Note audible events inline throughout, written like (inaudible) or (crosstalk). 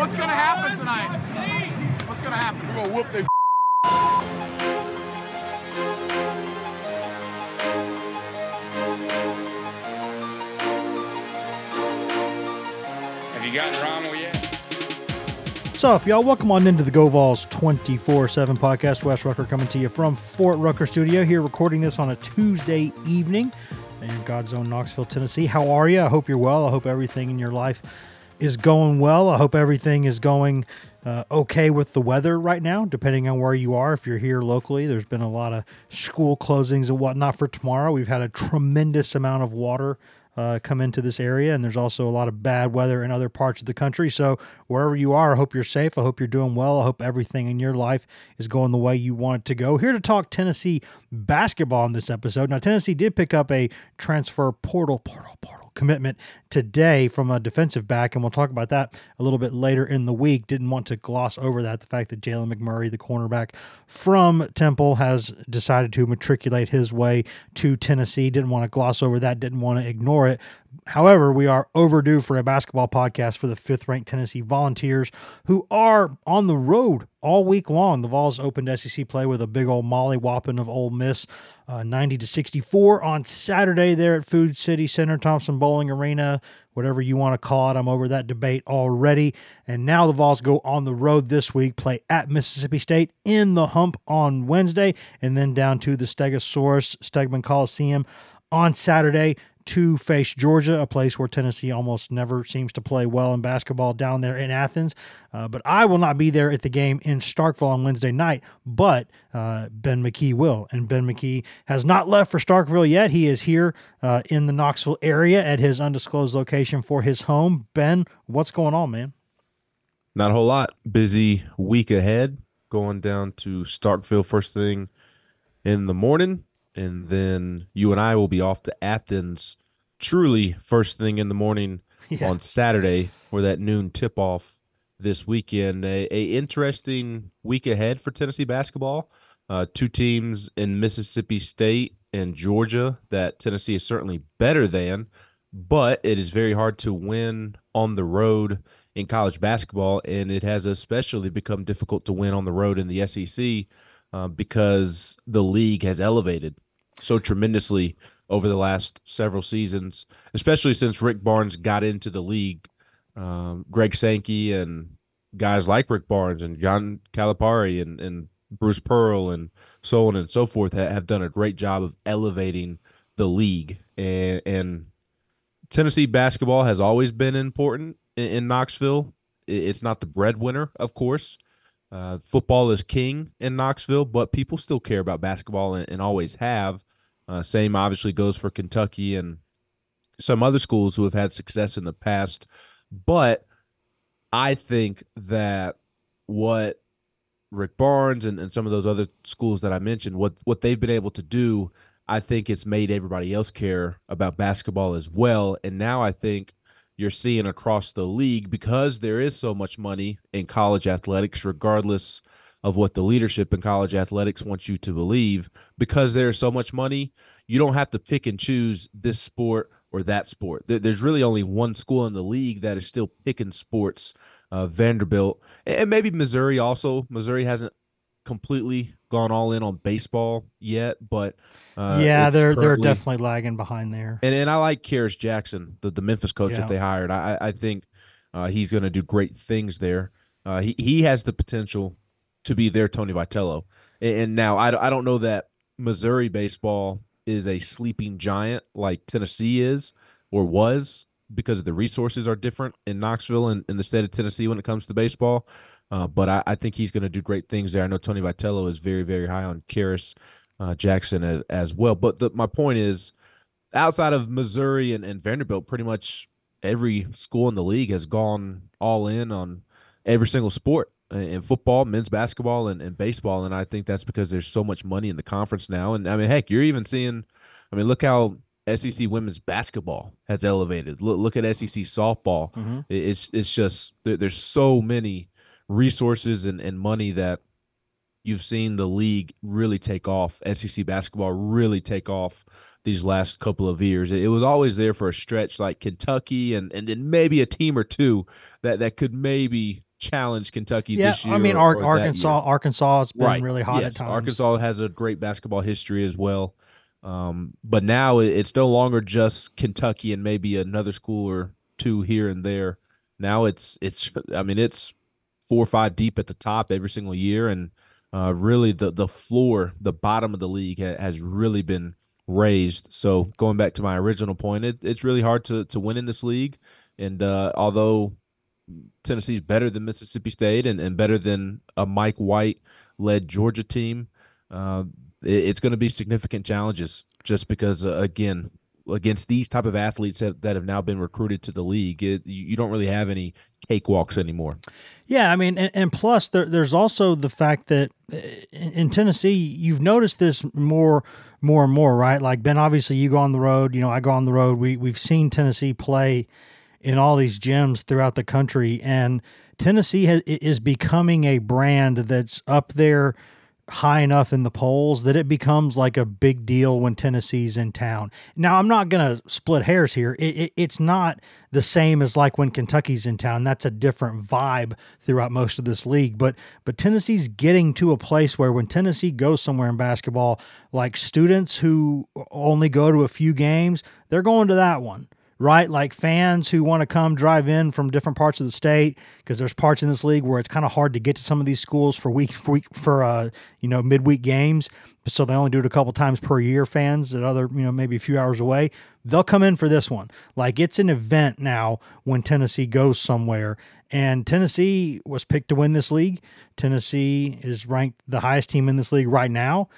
What's gonna happen tonight? What's gonna happen? We're gonna whoop their Have you gotten Rommel yet? What's up, y'all? Welcome on into the Go Vols 24 7 podcast. Wes Rucker coming to you from Fort Rucker Studio here, recording this on a Tuesday evening in God's own Knoxville, Tennessee. How are you? I hope you're well. I hope everything in your life is going well. I hope everything is going uh, okay with the weather right now, depending on where you are. If you're here locally, there's been a lot of school closings and whatnot for tomorrow. We've had a tremendous amount of water uh, come into this area, and there's also a lot of bad weather in other parts of the country. So, wherever you are, I hope you're safe. I hope you're doing well. I hope everything in your life is going the way you want it to go. Here to talk Tennessee basketball in this episode. Now, Tennessee did pick up a transfer portal, portal, portal commitment today from a defensive back, and we'll talk about that a little bit later in the week. Didn't want to gloss over that. The fact that Jalen McMurray, the cornerback from Temple, has decided to matriculate his way to Tennessee. Didn't want to gloss over that. Didn't want to ignore it. However, we are overdue for a basketball podcast for the fifth ranked Tennessee Volunteers, who are on the road all week long. The Vols opened SEC play with a big old molly whopping of Ole Miss, uh, 90 to 64 on Saturday there at Food City Center, Thompson Boling Arena, whatever you want to call it. I'm over that debate already. And now the Vols go on the road this week, play at Mississippi State in the hump on Wednesday, and then down to the Stegosaurus Stegeman Coliseum on Saturday to face Georgia, a place where Tennessee almost never seems to play well in basketball down there in Athens. Uh, but I will not be there at the game in Starkville on Wednesday night, but uh, Ben McKee will. And Ben McKee has not left for Starkville yet. He is here uh, in the Knoxville area at his undisclosed location for his home. Ben, what's going on, man? Not a whole lot. Busy week ahead. Going down to Starkville first thing in the morning, and then you and I will be off to Athens. Truly, first thing in the morning (laughs) Yeah. on Saturday for that noon tip off this weekend. A, a interesting week ahead for Tennessee basketball. Uh, two teams in Mississippi State and Georgia that Tennessee is certainly better than, but it is very hard to win on the road in college basketball, and it has especially become difficult to win on the road in the SEC uh, because the league has elevated so tremendously over the last several seasons, especially since Rick Barnes got into the league. Um, Greg Sankey and guys like Rick Barnes and John Calipari and, and Bruce Pearl and so on and so forth ha- have done a great job of elevating the league. And, and Tennessee basketball has always been important in, in Knoxville. It's not the breadwinner, of course. Uh, football is king in Knoxville, but people still care about basketball and, and always have. Uh, same obviously goes for Kentucky and some other schools who have had success in the past. But I think that what Rick Barnes and, and some of those other schools that I mentioned, what what they've been able to do, I think it's made everybody else care about basketball as well. And now I think you're seeing across the league because there is so much money in college athletics, regardless of what the leadership in college athletics wants you to believe, because there's so much money, you don't have to pick and choose this sport or that sport. There's really only one school in the league that is still picking sports. Uh, Vanderbilt and maybe Missouri also. Missouri hasn't completely gone all in on baseball yet, but uh, yeah, they're they're definitely lagging behind there. and and I like Kerrick Jackson, the, the Memphis coach Yeah. that they hired. I I I think uh, he's going to do great things there. Uh, he he has the potential to be their Tony Vitello. And, now I, I don't know that Missouri baseball is a sleeping giant like Tennessee is or was because the resources are different in Knoxville and in the state of Tennessee when it comes to baseball. Uh, but I, I think he's going to do great things there. I know Tony Vitello is very, very high on Kerrick uh, Jackson as, as well. But the, my point is, outside of Missouri and, and Vanderbilt, pretty much every school in the league has gone all in on every single sport in football, men's basketball, and, and baseball. And I think that's because there's so much money in the conference now. And I mean, heck, you're even seeing, I mean, look how SEC women's basketball has elevated. Look, look at SEC softball. Mhm. It's it's just there, there's so many resources and, and money that you've seen the league really take off. SEC basketball really take off these last couple of years. It, it was always there for a stretch, like Kentucky and and then maybe a team or two that that could maybe challenge Kentucky Yeah, this year. I mean or- or Arkansas. Arkansas has been right. really hot yes. at times. Arkansas has a great basketball history as well. Um, but now it's no longer just Kentucky and maybe another school or two here and there. Now it's it's I mean it's four or five deep at the top every single year, and uh, really the the floor, the bottom of the league ha- has really been raised. So going back to my original point, it, it's really hard to to win in this league. And uh, although Tennessee's better than Mississippi State and, and better than a Mike White led Georgia team, uh, it- it's going to be significant challenges just because uh, again against these type of athletes that, that have now been recruited to the league it, you don't really have any cakewalks anymore Yeah, I mean, and, and plus there, there's also the fact that uh, in, in Tennessee, you've noticed this more, more and more, right? Like Ben, obviously, you go on the road. You know, I go on the road. We we've seen Tennessee play in all these gyms throughout the country, and Tennessee is becoming a brand that's up there high enough in the polls that it becomes like a big deal when Tennessee's in town. Now, I'm not going to split hairs here. It, it, it's not the same as like when Kentucky's in town. That's a different vibe throughout most of this league. But but Tennessee's getting to a place where when Tennessee goes somewhere in basketball, like students who only go to a few games, they're going to that one right? Like fans who want to come drive in from different parts of the state because there's parts in this league where it's kind of hard to get to some of these schools for week for week for uh you know midweek games, so they only do it a couple times per year. Fans at other you know maybe a few hours away, they'll come in for this one. Like it's an event now when Tennessee goes somewhere. And Tennessee was picked to win this league. Tennessee is ranked the highest team in this league right now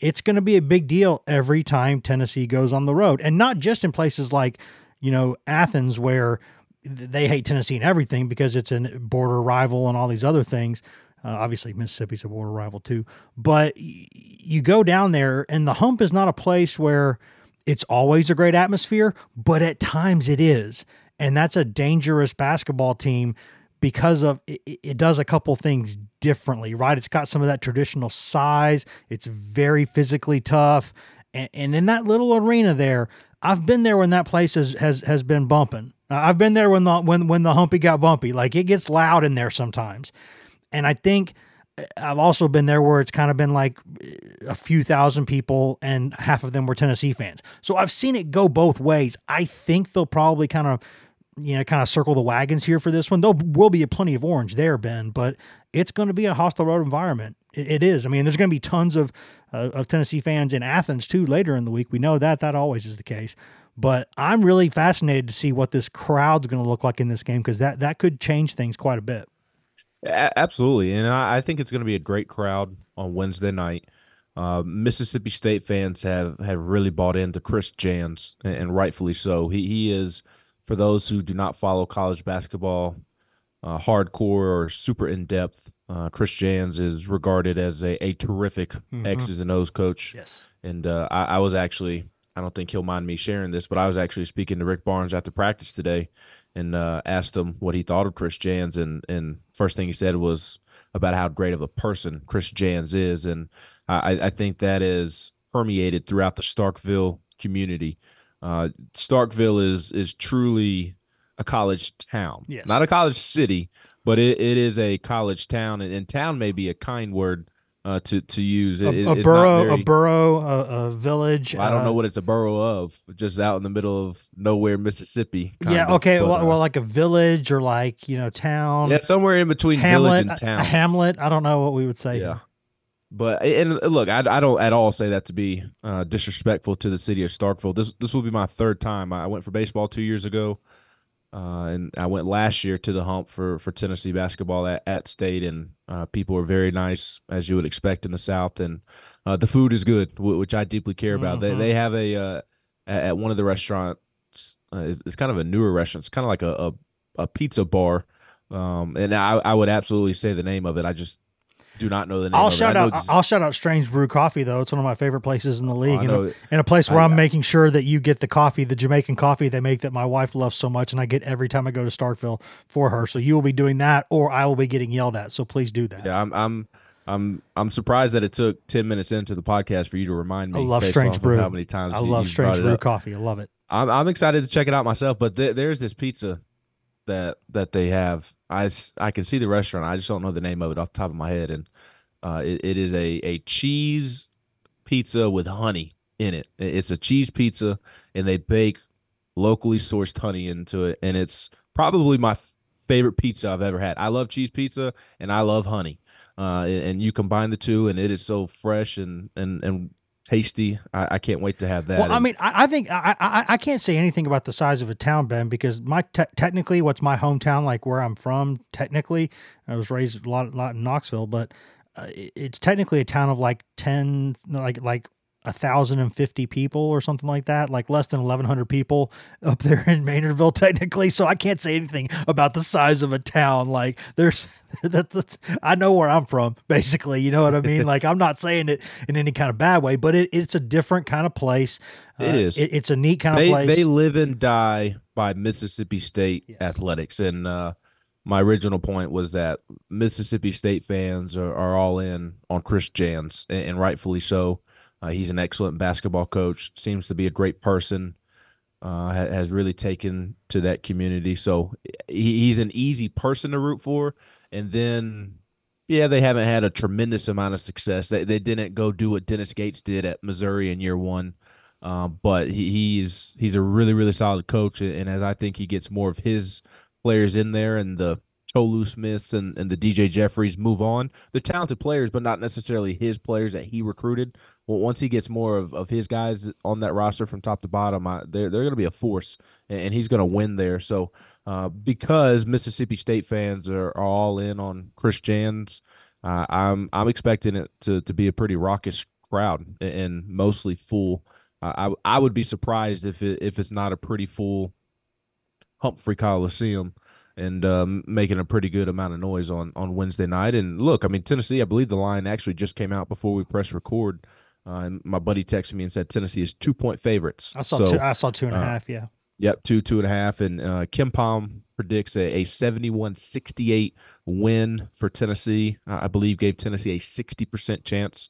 it's going to be a big deal every time Tennessee goes on the road. And not just in places like, you know, Athens, where they hate Tennessee and everything because it's a border rival and all these other things. Uh, obviously, Mississippi's a border rival too. But y- you go down there, and the hump is not a place where it's always a great atmosphere, but at times it is. And that's a dangerous basketball team because of it, it does a couple things differently, right? It's got some of that traditional size. It's very physically tough, and, and in that little arena there, I've been there when that place has has, has been bumping. I've been there when the when when the humpy got bumpy. Like it gets loud in there sometimes, and I think. Uh, I've also been there where it's kind of been like uh, a few thousand people and half of them were Tennessee fans. So I've seen it go both ways. I think they'll probably kind of you know, kind of circle the wagons here for this one. There will be plenty of orange there, Ben, but it's going to be a hostile road environment. It, it is. I mean, there's going to be tons of uh, of Tennessee fans in Athens too later in the week. We know that that always is the case. But I'm really fascinated to see what this crowd's going to look like in this game because that that could change things quite a bit. A- absolutely, and I, I think it's going to be a great crowd on Wednesday night. Uh, Mississippi State fans have have really bought into Chris Jans, and, and rightfully so. He he is for those who do not follow college basketball uh, hardcore or super in depth. Uh, Chris Jans is regarded as a, a terrific X's and O's coach. Yes. And uh, I, I was actually, I don't think he'll mind me sharing this, but I was actually speaking to Rick Barnes after practice today and uh, asked him what he thought of Chris Jans. And, and first thing he said was about how great of a person Chris Jans is. And I, I think that is permeated throughout the Starkville community. Uh, Starkville is is truly a college town, Yes. not a college city, but it, it is a college town. And, and town may be a kind word uh, to to use. It, A, a borough, very- a borough, a, a village. well, I don't uh, know what it's a borough of, just out in the middle of nowhere, Mississippi. kind Yeah. of, Okay. but, well, uh, well, like a village or like you know town. yeah, somewhere in between Hamlet. village and town. A hamlet. I don't know what we would say. yeah. But and uh, look, I, I don't at all say that to be uh, disrespectful to the city of Starkville. This this will be my third time. I went for baseball two years ago, uh, and I went last year to the hump for for Tennessee basketball at, at state, and uh, people were very nice as you would expect in the South, and uh, the food is good, wh- which I deeply care about. They Mhm. they have a uh, at at one of the restaurants. Uh, it's, it's kind of a newer restaurant. It's kind of like a, a a pizza bar, um, and I I would absolutely say the name of it. I just do not know the name. I'll shout out. I'll shout out Strange Brew Coffee though. It's one of my favorite places in the league. Oh, and, a, know. and a place where I- am making sure that you get the coffee, the Jamaican coffee they make that my wife loves so much, and I get every time I go to Starkville for her. So you will be doing that, or I will be getting yelled at. So please do that. Yeah, I'm I'm I'm I'm surprised that it took ten minutes into the podcast for you to remind me. I love Strange Brew. How many times I you- love Strange Brew. Coffee. I love it. I'm I'm excited to check it out myself. But th- there's this pizza that that they have. I I can see the restaurant. I just don't know the name of it off the top of my head. And uh, it, it is a a cheese pizza with honey in it. It's a cheese pizza, and they bake locally sourced honey into it, and it's probably my favorite pizza I've ever had. I love cheese pizza, and I love honey. Uh, and you combine the two, and it is so fresh and and and tasty. I, I can't wait to have that. Well, I mean, I, I think I, I I can't say anything about the size of a town, Ben, because my te- technically, what's my hometown, like where I'm from, technically, I was raised a lot, a lot in Knoxville, but uh, it's technically a town of like ten, like like a thousand and fifty people or something like that, like less than eleven hundred people up (laughs) there in Maynardville, technically. So I can't say anything about the size of a town. Like there's (laughs) that, that's I know where I'm from, basically. You know what I mean? (laughs) like I'm not saying it in any kind of bad way, but it, it's a different kind of place. It Uh, is. It, it's a neat kind of place. they live and die by Mississippi State athletics, and uh, my original point was that Mississippi State fans are, are all in on Chris Jans, and, and rightfully so. Uh, he's an excellent basketball coach. Seems to be a great person. Uh, ha- has really taken to that community, so he, he's an easy person to root for. And then, yeah, they haven't had a tremendous amount of success. They they didn't go do what Dennis Gates did at Missouri in year one. Uh, but he, he's he's a really really solid coach, and as I think he gets more of his players in there, and the Tolu Smiths and, and the DJ Jeffries move on, they're talented players, but not necessarily his players that he recruited. Once he gets more of, of his guys on that roster from top to bottom, I, they're they're going to be a force, and, he's going to win there. So, uh, because Mississippi State fans are, are all in on Chris Jans, uh, I'm I'm expecting it to to be a pretty raucous crowd and- mostly full. I I would be surprised if it if it's not a pretty full Humphrey Coliseum and um, making a pretty good amount of noise on on Wednesday night. And look, I mean Tennessee, I believe the line actually just came out before we press record. Uh, and my buddy texted me and said Tennessee is two point favorites. I saw So, two, I saw two and a uh, half. Yeah. Yep, two, two and a half. And uh, KenPom predicts a, a 71 68 win for Tennessee. Uh, I believe gave Tennessee a 60% chance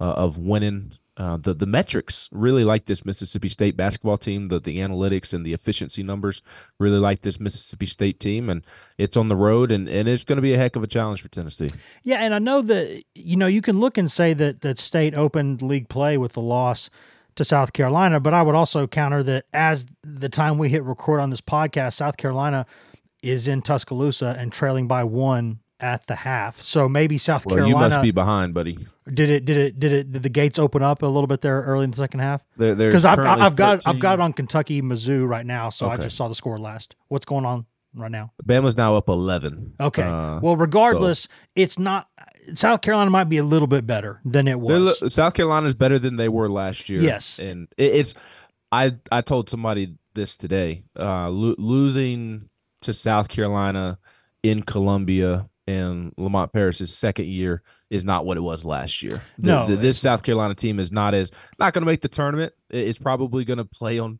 uh, of winning. Uh, the, the metrics really like this Mississippi State basketball team. The, the analytics and the efficiency numbers really like this Mississippi State team. And it's on the road, and, and it's going to be a heck of a challenge for Tennessee. Yeah, and I know that you know you can look and say that that state opened league play with the loss to South Carolina, but I would also counter that as the time we hit record on this podcast, South Carolina is in Tuscaloosa and trailing by one at the half. So maybe South Well, Carolina you must be behind, buddy. Did it did it did it did the gates open up a little bit there early in the second half? There, Because I've I've got I've got it on Kentucky Mizzou right now, so I just saw the score last. What's going on right now? Bama's now up 11. Okay. Uh, well, regardless, it's not. South Carolina might be a little bit better than it They're was. South Carolina is better than they were last year. Yes. and it, it's. I I told somebody this today. Uh, lo- losing to South Carolina in Columbia and Lamont Paris's second year is not what it was last year. The- No, the- this South Carolina team is not as not going to make the tournament. It's probably going to play on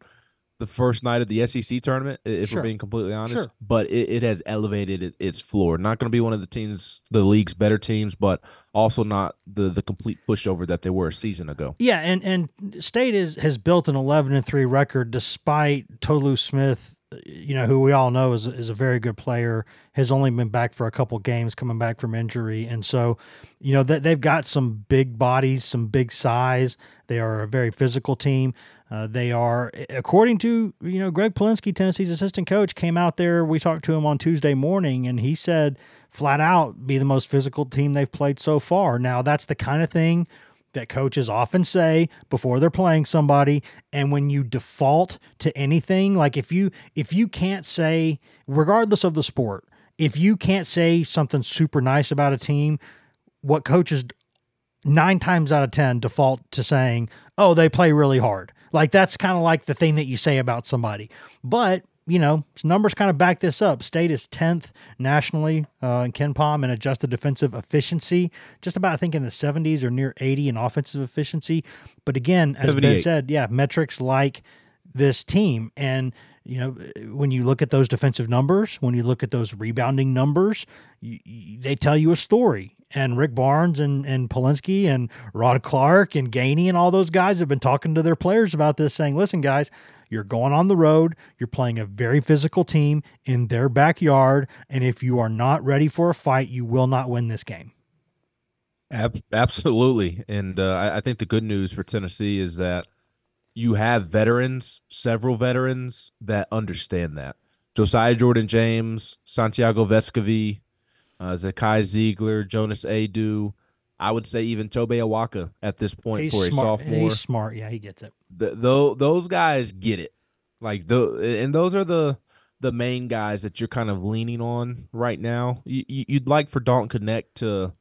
the first night of the SEC tournament, if Sure. we're being completely honest. Sure. But it, it has elevated it, its floor. Not going to be one of the teams, the league's better teams, but also not the the complete pushover that they were a season ago. Yeah, and and State is has built an eleven and three record despite Tolu Smith, you know, who we all know is is a very good player. Has only been back for a couple games, coming back from injury, and so you know that they've got some big bodies, some big size. They are a very physical team. Uh, they are, according to you know Gregg Polinsky, Tennessee's assistant coach, came out there. We talked to him on Tuesday morning, and he said flat out be the most physical team they've played so far. Now that's the kind of thing that coaches often say before they're playing somebody and when you default to anything like if you if you can't say regardless of the sport if you can't say something super nice about a team what coaches nine times out of ten default to saying oh they play really hard. Like that's kind of like the thing that you say about somebody. But you know numbers kind of back this up. State is 10th nationally uh, in KenPom in adjusted defensive efficiency just about i think in the 70s or near 80 in offensive efficiency. But again as ben 78. said yeah metrics like this team. And you know when you look at those defensive numbers when you look at those rebounding numbers you, you- they tell you a story. And Rick Barnes and and Polinsky and Rod Clark and Gainey and all those guys have been talking to their players about this saying listen guys You're going on the road. You're playing a very physical team in their backyard. And if you are not ready for a fight, you will not win this game. Ab- absolutely. And uh, I, I think the good news for Tennessee is that you have veterans, several veterans that understand that. Josiah Jordan James, Santiago Vescovi, uh, Zakai Zeigler, Jonas Aidoo. I would say even Tobe Awaka at this point He's for a smart. sophomore. He's smart. Yeah, he gets it. Th tho- those guys get it. Like the and those are the the main guys that you're kind of leaning on right now. You, you'd like for Dalton Knecht to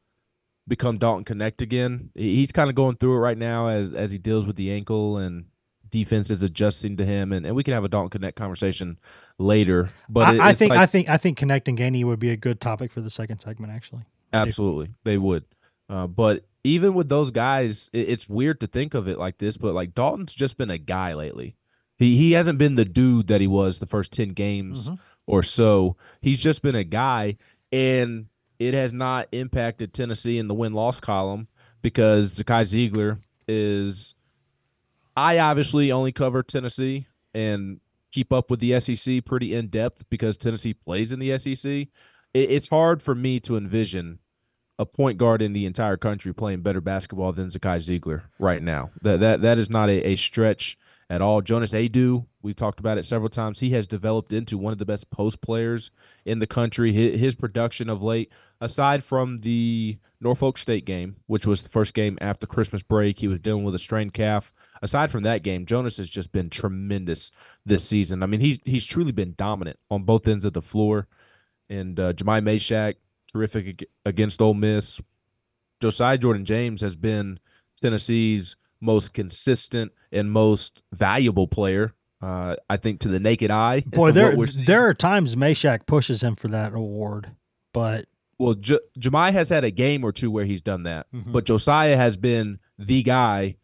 become Dalton Knecht again. He's kind of going through it right now as as he deals with the ankle and defense is adjusting to him and, and we can have a Dalton Knecht conversation later. But it- I, I think like- I think I think connecting Gainey would be a good topic for the second segment. Actually, Absolutely, they would. Uh, but even with those guys, it, it's weird to think of it like this. But like Dalton's just been a guy lately. He he hasn't been the dude that he was the first ten games mm-hmm. or so. He's just been a guy, and it has not impacted Tennessee in the win loss column because Zakai Zeigler is. I obviously only cover Tennessee and keep up with the SEC pretty in depth because Tennessee plays in the SEC. It, it's hard for me to envision a point guard in the entire country playing better basketball than Zakai Zeigler right now. That that that is not a, a stretch at all. Jonas Aidoo, we've talked about it several times. He has developed into one of the best post players in the country. His, his production of late, aside from the Norfolk State game, which was the first game after Christmas break, he was dealing with a strained calf. Aside from that game, Jonas has just been tremendous this season. I mean, he's he's truly been dominant on both ends of the floor. And uh, Jahmai Mashack, terrific against Ole Miss. Josiah Jordan James has been Tennessee's most consistent and most valuable player. Uh, I think to the naked eye. (laughs) boy, there there are times Mashack pushes him for that award, but Well, J- Jahmai has had a game or two where he's done that, Mhm. but Josiah has been the guy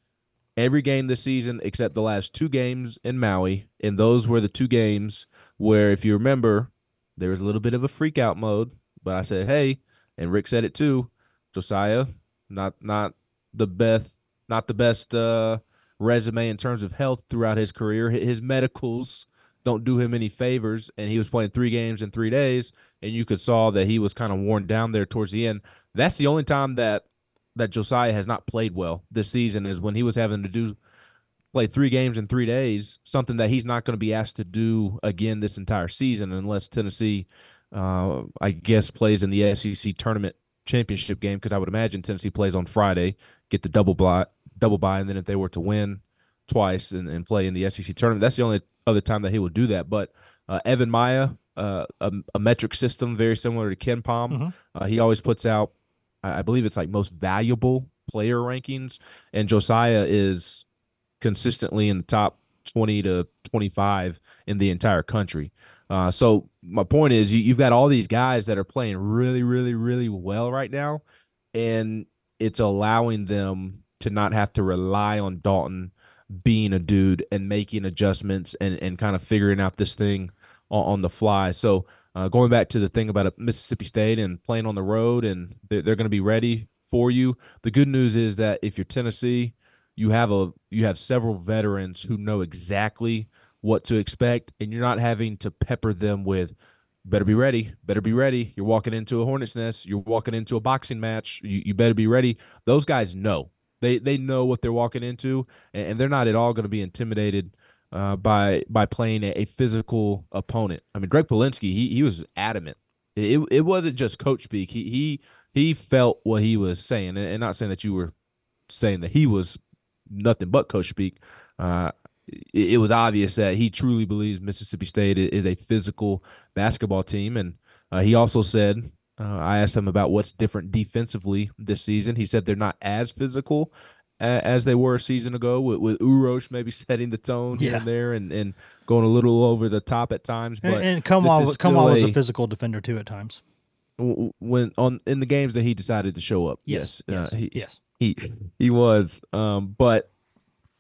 every game this season except the last two games in Maui, and those were the two games where, if you remember, there was a little bit of a freak out mode. But I said, hey, and Rick said it too. Josiah, not not the best, not the best uh, resume in terms of health throughout his career. His medicals don't do him any favors, and he was playing three games in three days, and you could saw that he was kind of worn down there towards the end. That's the only time that that Josiah has not played well this season is when he was having to do play three games in three days, something that he's not going to be asked to do again this entire season unless Tennessee, uh, I guess, plays in the SEC tournament championship game because I would imagine Tennessee plays on Friday, get the double bye, double bye, and then if they were to win twice and, and play in the SEC tournament, that's the only other time that he will do that. But uh, EvanMiya, uh, a, a metric system very similar to KenPom, Mhm. uh, he always puts out, I I believe it's like most valuable player rankings, and Josiah is consistently in the top 20 to 25 in the entire country. Uh, so my point is, you, you've got all these guys that are playing really, really, really well right now, and it's allowing them to not have to rely on Dalton being a dude and making adjustments and, and kind of figuring out this thing on, on the fly. So uh, going back to the thing about Mississippi State and playing on the road, and they're, they're going to be ready for you. The good news is that if you're Tennessee, you have a you have several veterans who know exactly what to expect, and you're not having to pepper them with better be ready, better be ready. You're walking into a hornet's nest, you're walking into a boxing match. You, you better be ready. Those guys know. They they know what they're walking into, and, and they're not at all going to be intimidated uh, by by playing a, a physical opponent. I mean, Gregg Polinsky, he he was adamant. It it wasn't just coach speak. He he he felt what he was saying, and, and not saying that you were saying that he was nothing but coach speak. Uh, it, it was obvious that he truly believes Mississippi State is a physical basketball team, and uh, he also said. Uh, I asked him about what's different defensively this season. He said they're not as physical as they were a season ago, with, with Uros maybe (laughs) setting the tone here and there, and, and going a little over the top at times. But and, and this Kumwa, was- Kumwa still was a a- physical defender too at times. when on in the games that he decided to show up. Yes, Yes, yes, uh, he, yes. he he was. Um, but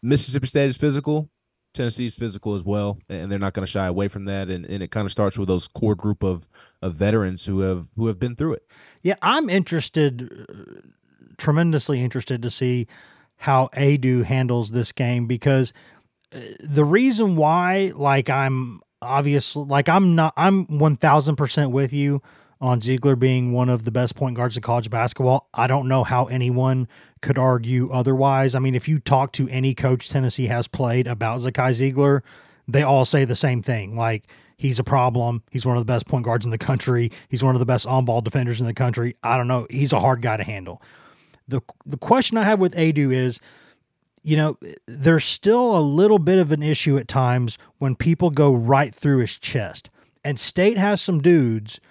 Mississippi State is physical. Tennessee's physical as well, and they're not going to shy away from that. And, and it kind of starts with those core group of, of veterans who have who have been through it. Yeah, I'm interested, uh, tremendously interested to see how Aidoo handles this game because the reason why, like, I'm obviously like I'm not I'm one thousand percent with you on Zeigler being one of the best point guards in college basketball. I don't know how anyone could argue otherwise. I mean, if you talk to any coach Tennessee has played about Zakai Zeigler, they all say the same thing. Like he's a problem. He's one of the best point guards in the country. He's one of the best on ball defenders in the country. I don't know. He's a hard guy to handle. The the question I have with Aidoo is you know, there's still a little bit of an issue at times when people go right through his chest. And State has some dudes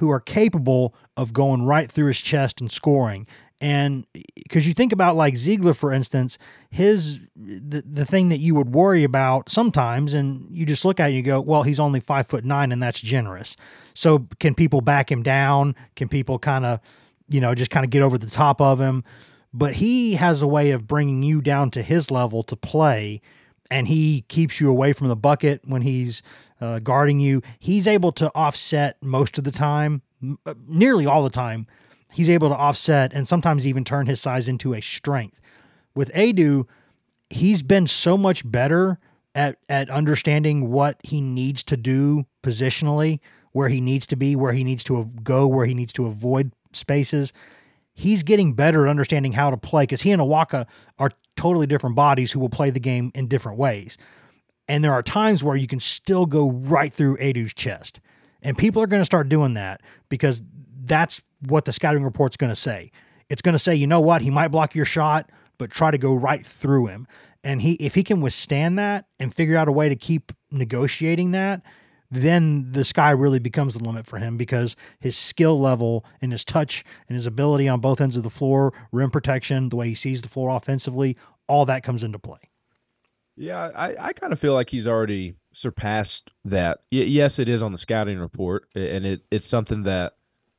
who are capable of going right through his chest and scoring. And because you think about like Zeigler, for instance, his the, the thing that you would worry about sometimes, and you just look at it and you go, well, he's only five foot nine, and that's generous. So can people back him down? Can people kind of, you know, just kind of get over the top of him? but he has a way of bringing you down to his level to play and he keeps you away from the bucket when he's uh, guarding you. He's able to offset most of the time uh, nearly all the time he's able to offset and sometimes even turn his size into a strength. With Aidoo, he's been so much better at at understanding what he needs to do positionally where he needs to be where he needs to go where he needs to avoid spaces. He's getting better at understanding how to play because he and Awaka are totally different bodies who will play the game in different ways. And there are times where you can still go right through Aidoo's chest. And people are going to start doing that because that's what the scouting report's going to say. It's going to say, you know what, he might block your shot, but try to go right through him. And he if he can withstand that and figure out a way to keep negotiating that, then the sky really becomes the limit for him because his skill level and his touch and his ability on both ends of the floor, rim protection, the way he sees the floor offensively, all that comes into play. Yeah, I, I kind of feel like he's already surpassed that. Y- yes, it is on the scouting report, and it, it's something that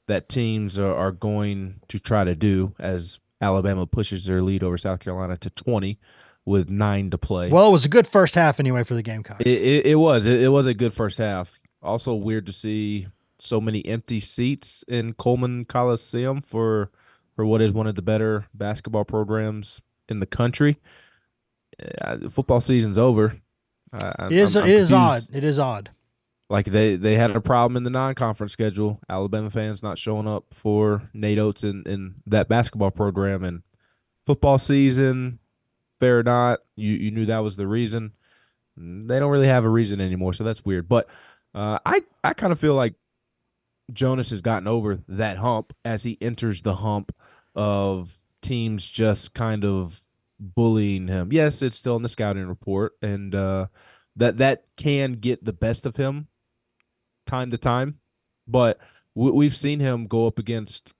that teams are, are going to try to do as Alabama pushes their lead over South Carolina to 20 with nine to play. Well, it was a good first half anyway for the Gamecocks. It, it, it was. It, it, was a good first half. Also weird to see so many empty seats in Coleman Coliseum for for what is one of the better basketball programs in the country. Uh, football season's over. Uh, it is. I'm, I'm it is odd. It is odd. Like they they had a problem in the non-conference schedule. Alabama fans not showing up for Nate Oats in in that basketball program and football season fair or not, you you knew that was the reason. They don't really have a reason anymore, so that's weird. But uh, I I kind of feel like Jonas has gotten over that hump as he enters the hump of teams just kind of bullying him. Yes, it's still in the scouting report, and uh, that that can get the best of him time to time. But we, we've seen him go up against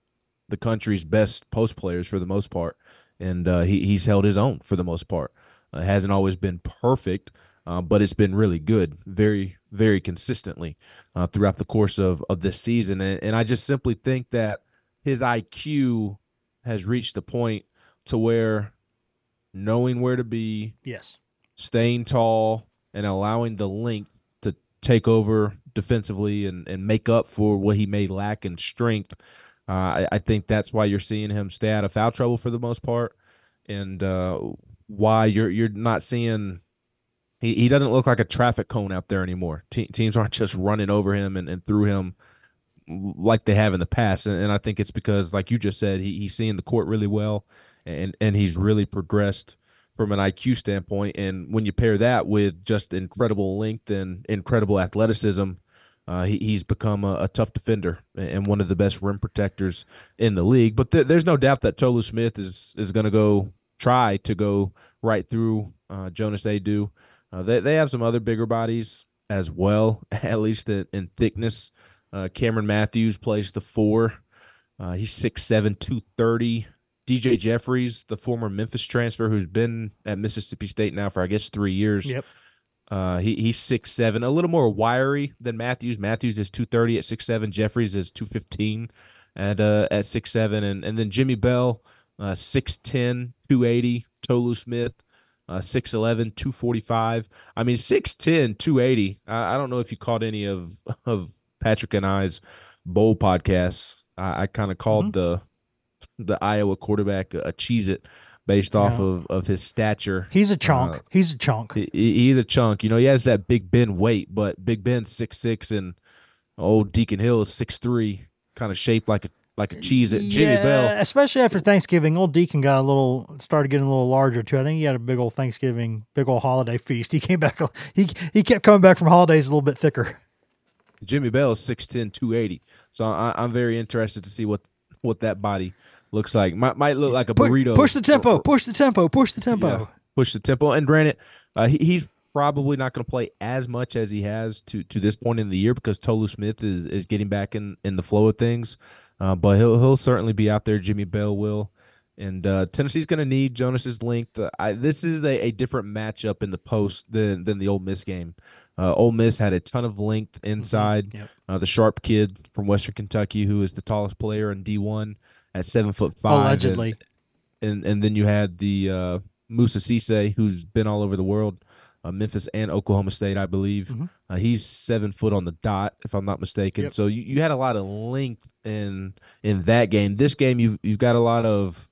the country's best post players for the most part and uh, he, he's held his own for the most part. Uh, hasn't always been perfect, uh, but it's been really good, very, very consistently uh, throughout the course of, of this season. And, and I just simply think that his IQ has reached the point to where knowing where to be, yes, staying tall, and allowing the length to take over defensively and, and make up for what he may lack in strength uh, I, I, think that's why you're seeing him stay out of foul trouble for the most part, and uh, why you're you're not seeing. He, he doesn't look like a traffic cone out there anymore. Te- teams aren't just running over him and, and through him like they have in the past, and, and I think it's because, like you just said, he, he's seeing the court really well, and and he's really progressed from an IQ standpoint. And when you pair that with just incredible length and incredible athleticism, uh, he, he's become a, a, tough defender and one of the best rim protectors in the league. But th- there's no doubt that Tolu Smith is is going to go try to go right through uh, Jonas Aidoo. Uh, they they have some other bigger bodies as well, (laughs) at least in, in thickness. Uh, Cameron Matthews plays the four. Uh, he's 6'7", 230. DJ Jeffries, the former Memphis transfer who's been at Mississippi State now for I guess three years. Yep. Uh, he he's six seven, a little more wiry than Matthews. Matthews is two thirty at six seven. Jeffries is two fifteen at uh, at six seven, and and then Jimmy Bell, uh, 6'10", 280. Tolu Smith, uh, 6'11", 245. I mean 6'10", 280. I, I don't know if you caught any of of Patrick and I's bowl podcasts. I, I kind of called mm-hmm. the the Iowa quarterback a, a Cheez-It based off Yeah. of, of his stature. He's a chunk. Uh, He's a chunk. He, he- he's a chunk. You know, he has that Big Ben weight, but Big Ben's six six and old Deacon Hill is six three, kind of shaped like a like a cheese at Jimmy yeah, Bell. especially after Thanksgiving. Old Deacon got a little started getting a little larger too. I think he had a big old Thanksgiving, big old holiday feast. He came back. He he kept coming back from holidays a little bit thicker. Jimmy Bell is 6'10", 280. So I, I'm very interested to see what what that body looks like. Might might look like a burrito. push the tempo. Push the tempo. Push the tempo. Yeah, push the tempo. And granted, uh, he, he's probably not going to play as much as he has to to this point in the year because Tolu Smith is is getting back in in the flow of things. Uh, but he'll he'll certainly be out there. Jimmy Bell will. And uh, Tennessee's going to need Jonas's length. Uh, I, this is a, a different matchup in the post than than the Ole Miss game. Uh, Ole Miss had a ton of length inside. Yep. Uh, the sharp kid from Western Kentucky, who is the tallest player in D one at seven foot five, and- Allegedly. and and then you had the uh, Moussa Cisse, who's been all over the world, uh, Memphis and Oklahoma State, I believe. Mhm. Uh, he's seven foot on the dot, if I'm not mistaken. Yep. So you, you had a lot of length in in that game. This game, you've you've got a lot of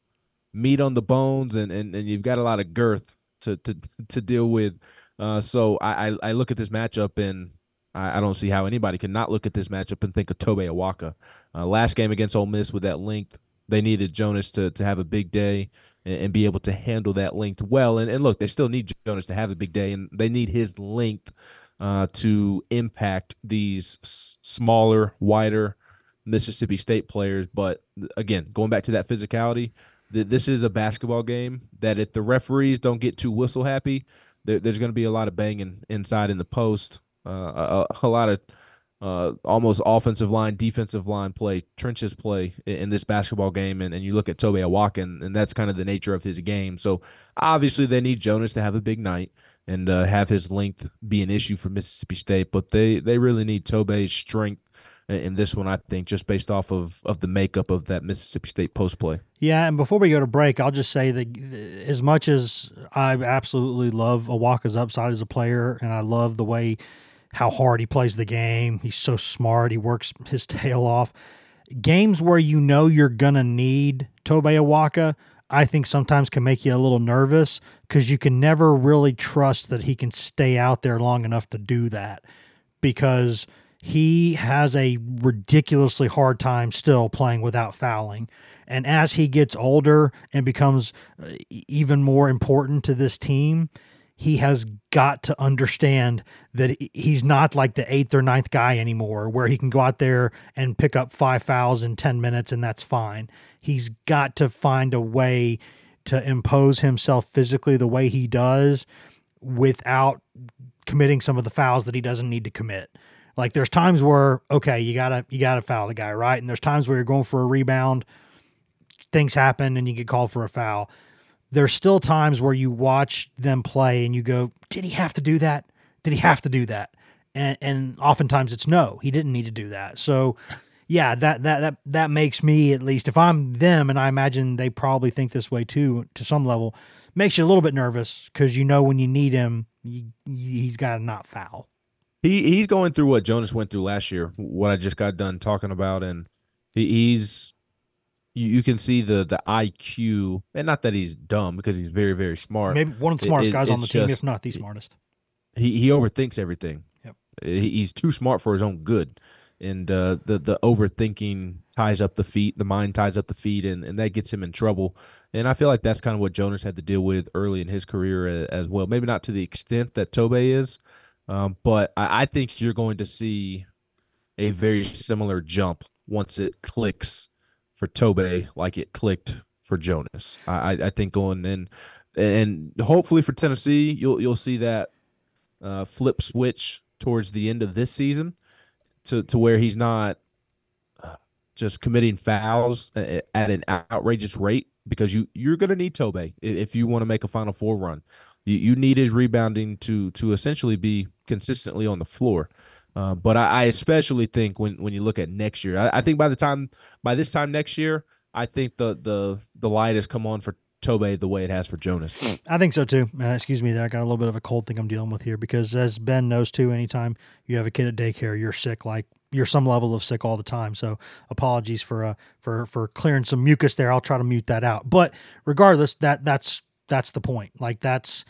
meat on the bones, and and, and you've got a lot of girth to to to deal with. Uh, so I, I I look at this matchup and. I I don't see how anybody can not look at this matchup and think of Tobe Awaka. Uh, last game against Ole Miss with that length, they needed Jonas to, to have a big day and, and be able to handle that length well. And, and look, they still need Jonas to have a big day, and they need his length uh, to impact these s- smaller, wider Mississippi State players. But again, going back to that physicality, th- this is a basketball game that if the referees don't get too whistle happy, there, there's going to be a lot of banging inside in the post, uh, a, a lot of uh, almost offensive line, defensive line play, trenches play in, in this basketball game. And, and you look at Tobe Awaka, and, that's kind of the nature of his game. So obviously they need Jonas to have a big night and uh, have his length be an issue for Mississippi State. But they, they really need Tobe's strength in, in this one, I think, just based off of, of the makeup of that Mississippi State post play. Yeah, and before we go to break, I'll just say that uh, as much as I absolutely love Awaka's upside as a player, and I love the way how hard he plays the game, he's so smart, he works his tail off. Games where you know you're gonna need Tobe Awaka, I think sometimes can make you a little nervous because you can never really trust that he can stay out there long enough to do that because he has a ridiculously hard time still playing without fouling. And as he gets older and becomes uh, even more important to this team, he has got to understand that he's not like the eighth or ninth guy anymore, where he can go out there and pick up five fouls in 10 minutes and that's fine. He's got to find a way to impose himself physically the way he does without committing some of the fouls that he doesn't need to commit. Like there's times where okay, you gotta you gotta foul the guy, right? And there's times where you're going for a rebound, things happen and you get called for a foul. There's still times where you watch them play and you go, did he have to do that? Did he have to do that? And and oftentimes it's no, he didn't need to do that. So yeah, that that that that makes me at least if I'm them and I imagine they probably think this way too to some level, makes you a little bit nervous because you know when you need him, you, he's got to not foul. He he's going through what Jonas went through last year. What I just got done talking about, and he, he's you, you can see the the IQ, and not that he's dumb because he's very very smart. Maybe one of the smartest it- guys on the team, just- if not the smartest. he he overthinks everything. Yep. He's too smart for his own good, and uh, the the overthinking ties up the feet. The mind ties up the feet, and, and that gets him in trouble. And I feel like that's kind of what Jonas had to deal with early in his career as well. Maybe not to the extent that Tobe is, um, but I, I think you're going to see a very similar jump once it clicks for Tobe, like it clicked for Jonas. I, I, think going in, and hopefully for Tennessee, you'll you'll see that uh, flip switch towards the end of this season to to where he's not uh, just committing fouls at an outrageous rate because you you're going to need Tobe if you want to make a Final Four run. You you need his rebounding to to essentially be consistently on the floor. Uh, but I, I especially think when when you look at next year, I, I think by the time by this time next year, I think the the the light has come on for Tobe the way it has for Jonas. I think so too. And excuse me, there I got a little bit of a cold thing I'm dealing with here because as Ben knows too, anytime you have a kid at daycare, you're sick like you're some level of sick all the time. So apologies for uh, for for clearing some mucus there. I'll try to mute that out. But regardless, that that's that's the point. Like that's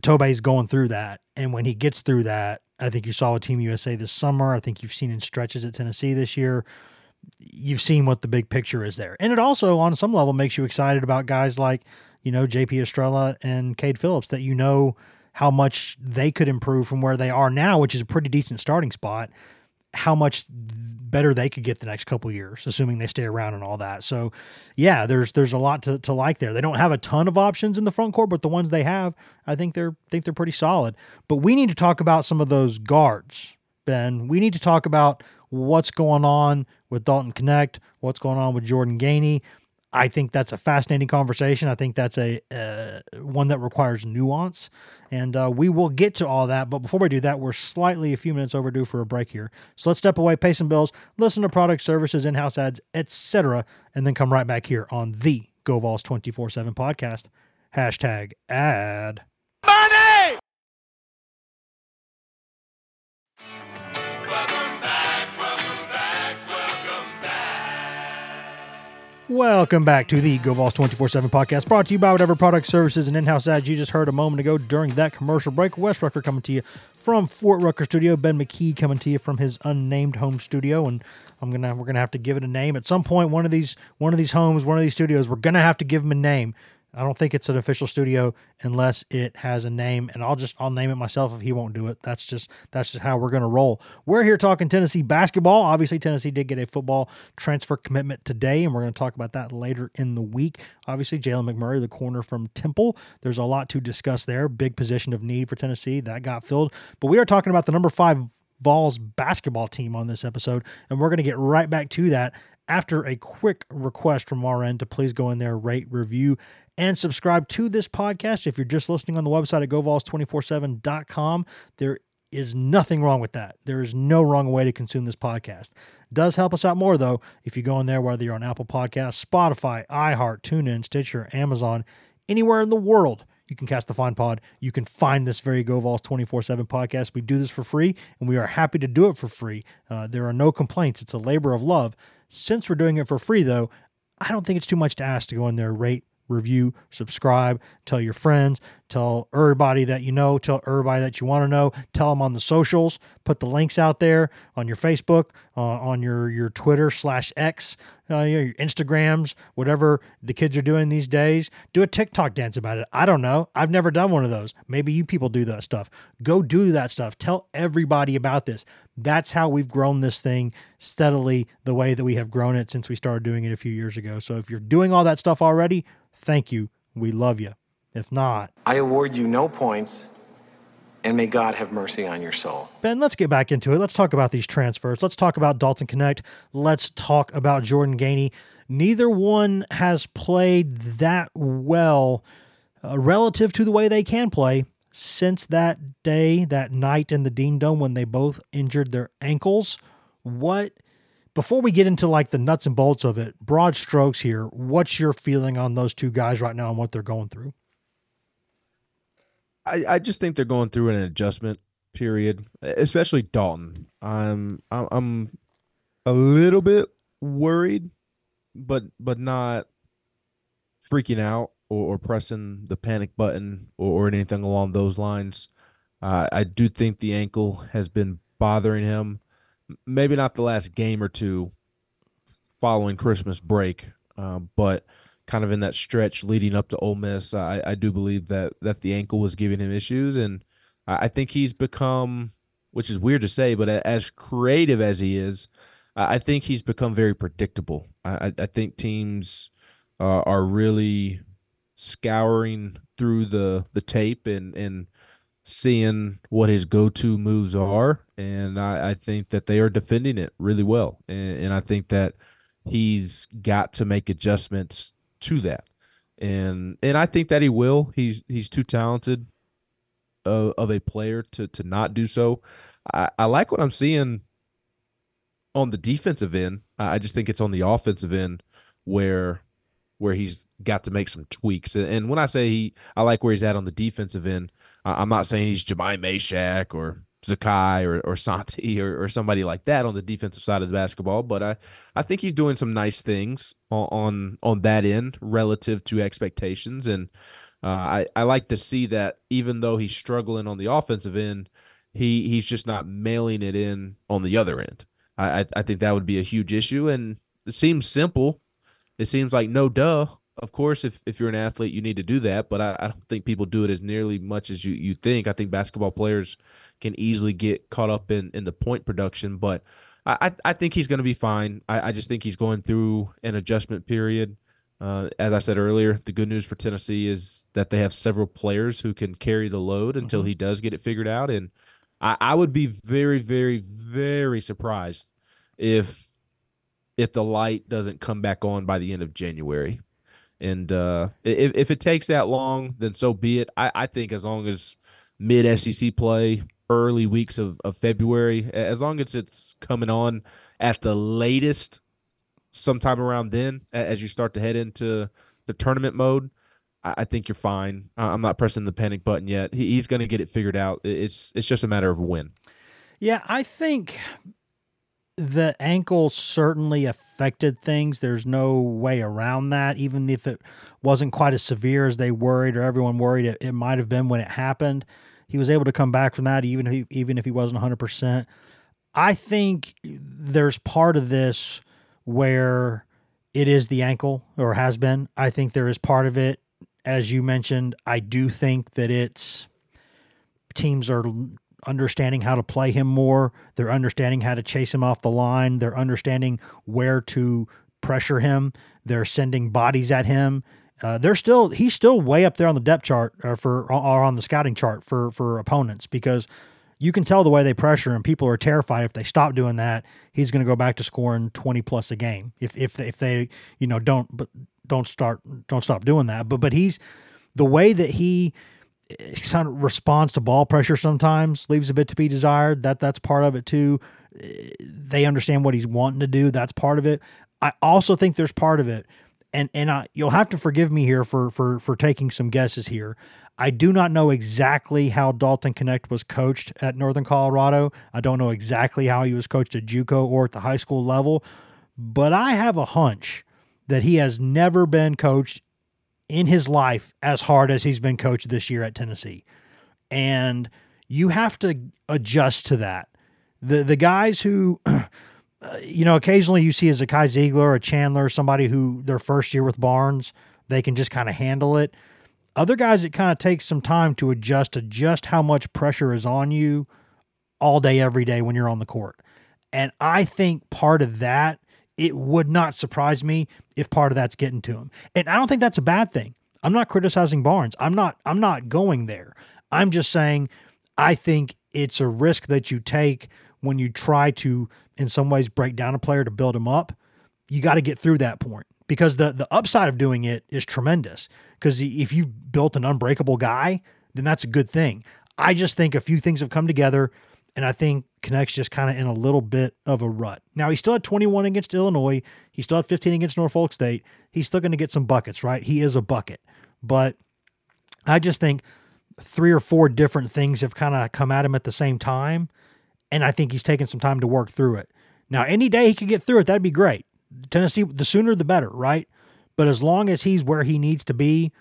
Tobe's going through that, and when he gets through that, I think you saw a Team USA this summer. I think you've seen in stretches at Tennessee this year. You've seen what the big picture is there, and it also on some level makes you excited about guys like you know JP Estrella and Cade Phillips that you know how much they could improve from where they are now, which is a pretty decent starting spot. How much better they could get the next couple years, assuming they stay around and all that. So, yeah, there's there's a lot to, to like there. They don't have a ton of options in the front court, but the ones they have, I think they're think they're pretty solid. But we need to talk about some of those guards, Ben. We need to talk about what's going on with Dalton Knecht, what's going on with Jordan Gainey. I think that's a fascinating conversation. I think that's a uh, one that requires nuance, and uh, we will get to all that. But before we do that, we're slightly a few minutes overdue for a break here. So let's step away, pay some bills, listen to product services, in-house ads, etc., and then come right back here on the GoVols twenty four seven podcast. Hashtag ad. Welcome back to the GoVols 24 7 podcast, brought to you by whatever product services and in house ads you just heard a moment ago during that commercial break. Wes Rucker coming to you from Fort Rucker Studio. Ben McKee coming to you from his unnamed home studio. And I'm gonna we're gonna have to give it a name. At some point, one of these one of these homes, one of these studios, we're gonna have to give him a name. I don't think it's an official studio unless it has a name, and I'll just I'll name it myself if he won't do it. That's just that's just how we're gonna roll. We're here talking Tennessee basketball. Obviously, Tennessee did get a football transfer commitment today, and we're gonna talk about that later in the week. Obviously, Jalen McMurray, the corner from Temple. There's a lot to discuss there. Big position of need for Tennessee that got filled, but we are talking about the number five Vols basketball team on this episode, and we're gonna get right back to that after a quick request from our end to please go in there, rate, review, and subscribe to this podcast. If you're just listening on the website at govols247.com, there is nothing wrong with that. There is no wrong way to consume this podcast. Does help us out more though if you go in there, whether you're on Apple Podcasts, Spotify, iHeart, TuneIn, Stitcher, Amazon, anywhere in the world. You can cast the Fine Pod. You can find this very GoVols 24 7 podcast. We do this for free, and we are happy to do it for free. Uh, there are no complaints. It's a labor of love. Since we're doing it for free, though, I don't think it's too much to ask to go in there, rate, review, subscribe, tell your friends, tell everybody that you know, tell everybody that you want to know, tell them on the socials, put the links out there on your Facebook, uh, on your your Twitter slash X, uh, your Instagrams, whatever the kids are doing these days. Do a TikTok dance about it. I don't know. I've never done one of those. Maybe you people do that stuff. Go do that stuff. Tell everybody about this. That's how we've grown this thing steadily the way that we have grown it since we started doing it a few years ago. So if you're doing all that stuff already, thank you. We love you. If not, I award you no points, and may God have mercy on your soul. Ben, let's get back into it. Let's talk about these transfers. Let's talk about Dalton Knecht. Let's talk about Jordan Gainey. Neither one has played that well uh, relative to the way they can play since that day, that night in the Dean Dome when they both injured their ankles. What before we get into like the nuts and bolts of it, broad strokes here, what's your feeling on those two guys right now and what they're going through? I, I just think they're going through an adjustment period, especially Dalton. I'm I'm, a little bit worried, but but not freaking out or, or pressing the panic button or, or anything along those lines. Uh, I do think the ankle has been bothering him. Maybe not the last game or two following Christmas break, uh, but kind of in that stretch leading up to Ole Miss, I, I do believe that that the ankle was giving him issues, and I think he's become, which is weird to say, but as creative as he is, I think he's become very predictable. I, I think teams uh, are really scouring through the the tape and and seeing what his go-to moves are, and I, I think that they are defending it really well, and, and I think that he's got to make adjustments to that, and and I think that he will. He's he's too talented of, of a player to to not do so. I, I like what I'm seeing on the defensive end. I just think it's on the offensive end where where he's got to make some tweaks. And, when I say he, I like where he's at on the defensive end. I, am not saying he's Jahmai Mashack or Zakai or, or Santi or, or somebody like that on the defensive side of the basketball. But I, I think he's doing some nice things on on, on that end relative to expectations. And uh, I, I like to see that even though he's struggling on the offensive end, he he's just not mailing it in on the other end. I, I, I think that would be a huge issue. And it seems simple. It seems like no duh. Of course, if, if you're an athlete, you need to do that. But I, I don't think people do it as nearly much as you, you think. I think basketball players can easily get caught up in, in the point production. But I, I think he's going to be fine. I, I just think he's going through an adjustment period. Uh, as I said earlier, the good news for Tennessee is that they have several players who can carry the load until mm-hmm. he does get it figured out. And I, I would be very, very, very surprised if if the light doesn't come back on by the end of January. And uh, if if it takes that long, then so be it. I, I think as long as mid SEC play, early weeks of, of February, as long as it's coming on at the latest, sometime around then, as you start to head into the tournament mode, I, I think you're fine. I'm not pressing the panic button yet. He, he's going to get it figured out. It's it's just a matter of when. Yeah, I think the ankle certainly affected things. There's no way around that. Even if it wasn't quite as severe as they worried or everyone worried it, it might have been when it happened. He was able to come back from that, even if he, even if he wasn't 100. percent I think there's part of this where it is the ankle or has been. I think there is part of it, as you mentioned. I do think that it's teams are understanding how to play him more. They're understanding how to chase him off the line. They're understanding where to pressure him. They're sending bodies at him. Uh, they're still he's still way up there on the depth chart or for or on the scouting chart for for opponents because you can tell the way they pressure him. People are terrified if they stop doing that, he's going to go back to scoring twenty plus a game. If if if they you know don't but don't start don't stop doing that. But but he's the way that he kind of responds to ball pressure sometimes leaves a bit to be desired. That that's part of it too. They understand what he's wanting to do. That's part of it. I also think there's part of it, and and I, you'll have to forgive me here for for for taking some guesses here. I do not know exactly how Dalton Knecht was coached at Northern Colorado. I don't know exactly how he was coached at JUCO or at the high school level, but I have a hunch that he has never been coached in his life as hard as he's been coached this year at Tennessee. And you have to adjust to that. The the guys who (clears throat) uh, you know, occasionally you see Zakai Zeigler, a Chandler, somebody who their first year with Barnes, they can just kind of handle it. Other guys, it kind of takes some time to adjust to just how much pressure is on you all day, every day when you're on the court. And I think part of that it would not surprise me if part of that's getting to him. And I don't think that's a bad thing. I'm not criticizing Barnes. I'm not I'm not going there. I'm just saying I think it's a risk that you take when you try to in some ways break down a player to build him up. You got to get through that point because the the upside of doing it is tremendous because if you've built an unbreakable guy, then that's a good thing. I just think a few things have come together and I think Knecht's just kind of in a little bit of a rut. Now, he still had 21 against Illinois. He still had 15 against Norfolk State. He's still going to get some buckets, right? He is a bucket. But I just think three or four different things have kind of come at him at the same time. And I think he's taken some time to work through it. Now, any day he could get through it, that'd be great. Tennessee, the sooner the better, right? But as long as he's where he needs to be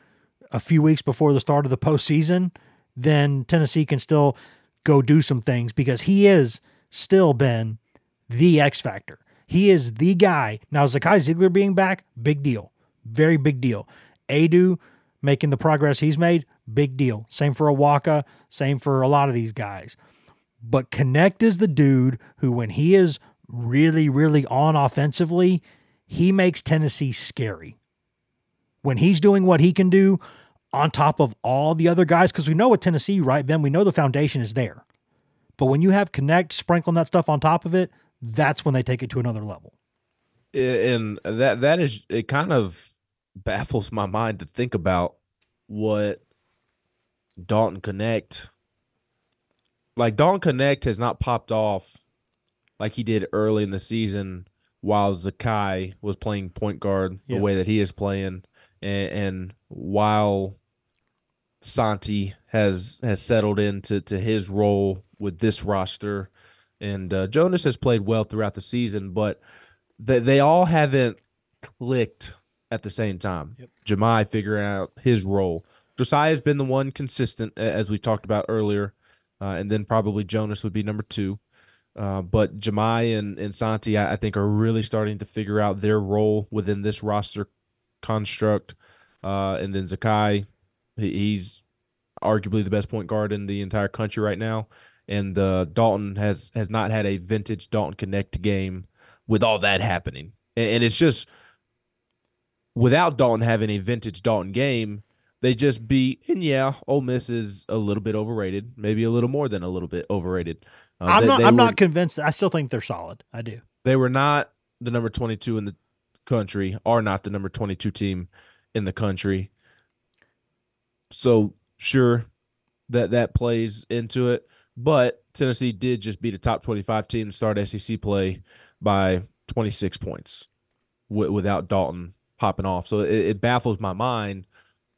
a few weeks before the start of the postseason, then Tennessee can still go do some things because he is still been the X factor. He is the guy. Now, Zakai Zeigler being back, big deal. Very big deal. Aidoo making the progress he's made, big deal. Same for Awaka, same for a lot of these guys. But Knecht is the dude who, when he is really, really on offensively, he makes Tennessee scary. When he's doing what he can do, on top of all the other guys because we know with Tennessee, right, Ben? We know the foundation is there. But when you have Knecht sprinkling that stuff on top of it, that's when they take it to another level. And that that is it kind of baffles my mind to think about what Dalton Knecht like Dalton Knecht has not popped off like he did early in the season while Zakai was playing point guard the way that he is playing and, and while Santi has has settled into to his role with this roster, and uh, Jonas has played well throughout the season, but they they all haven't clicked at the same time. Yep. Jahmai figuring out his role. Josiah has been the one consistent, as we talked about earlier, uh, and then probably Jonas would be number two. Uh, but Jahmai and, and Santi, I, I, think, are really starting to figure out their role within this roster construct. Uh, and then Zakai, he's arguably the best point guard in the entire country right now. And uh, Dalton has has not had a vintage Dalton Knecht game with all that happening, and, and it's just without Dalton having a vintage Dalton game, they just beat and yeah, Ole Miss is a little bit overrated, maybe a little more than a little bit overrated. Uh, I'm they, not. They I'm were, not convinced. I still think they're solid. I do. They were not the number 22 in the country. Are not the number 22 team in the country. So sure, that that plays into it. But Tennessee did just beat a top 25 team to start SEC play by 26 points w- without Dalton popping off. So it, it, baffles my mind.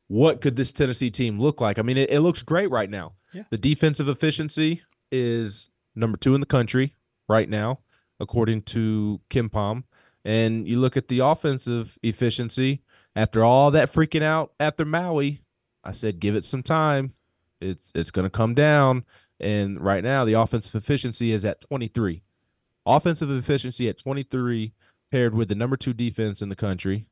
What could this Tennessee team look like? I mean, it, it looks great right now. Yeah. The defensive efficiency is number two in the country right now, according to KenPom. And you look at the offensive efficiency after all that freaking out after Maui. I said, give it some time. It's it's going to come down. And right now, the offensive efficiency is at 23. Offensive efficiency at 23, paired with the number two defense in the country.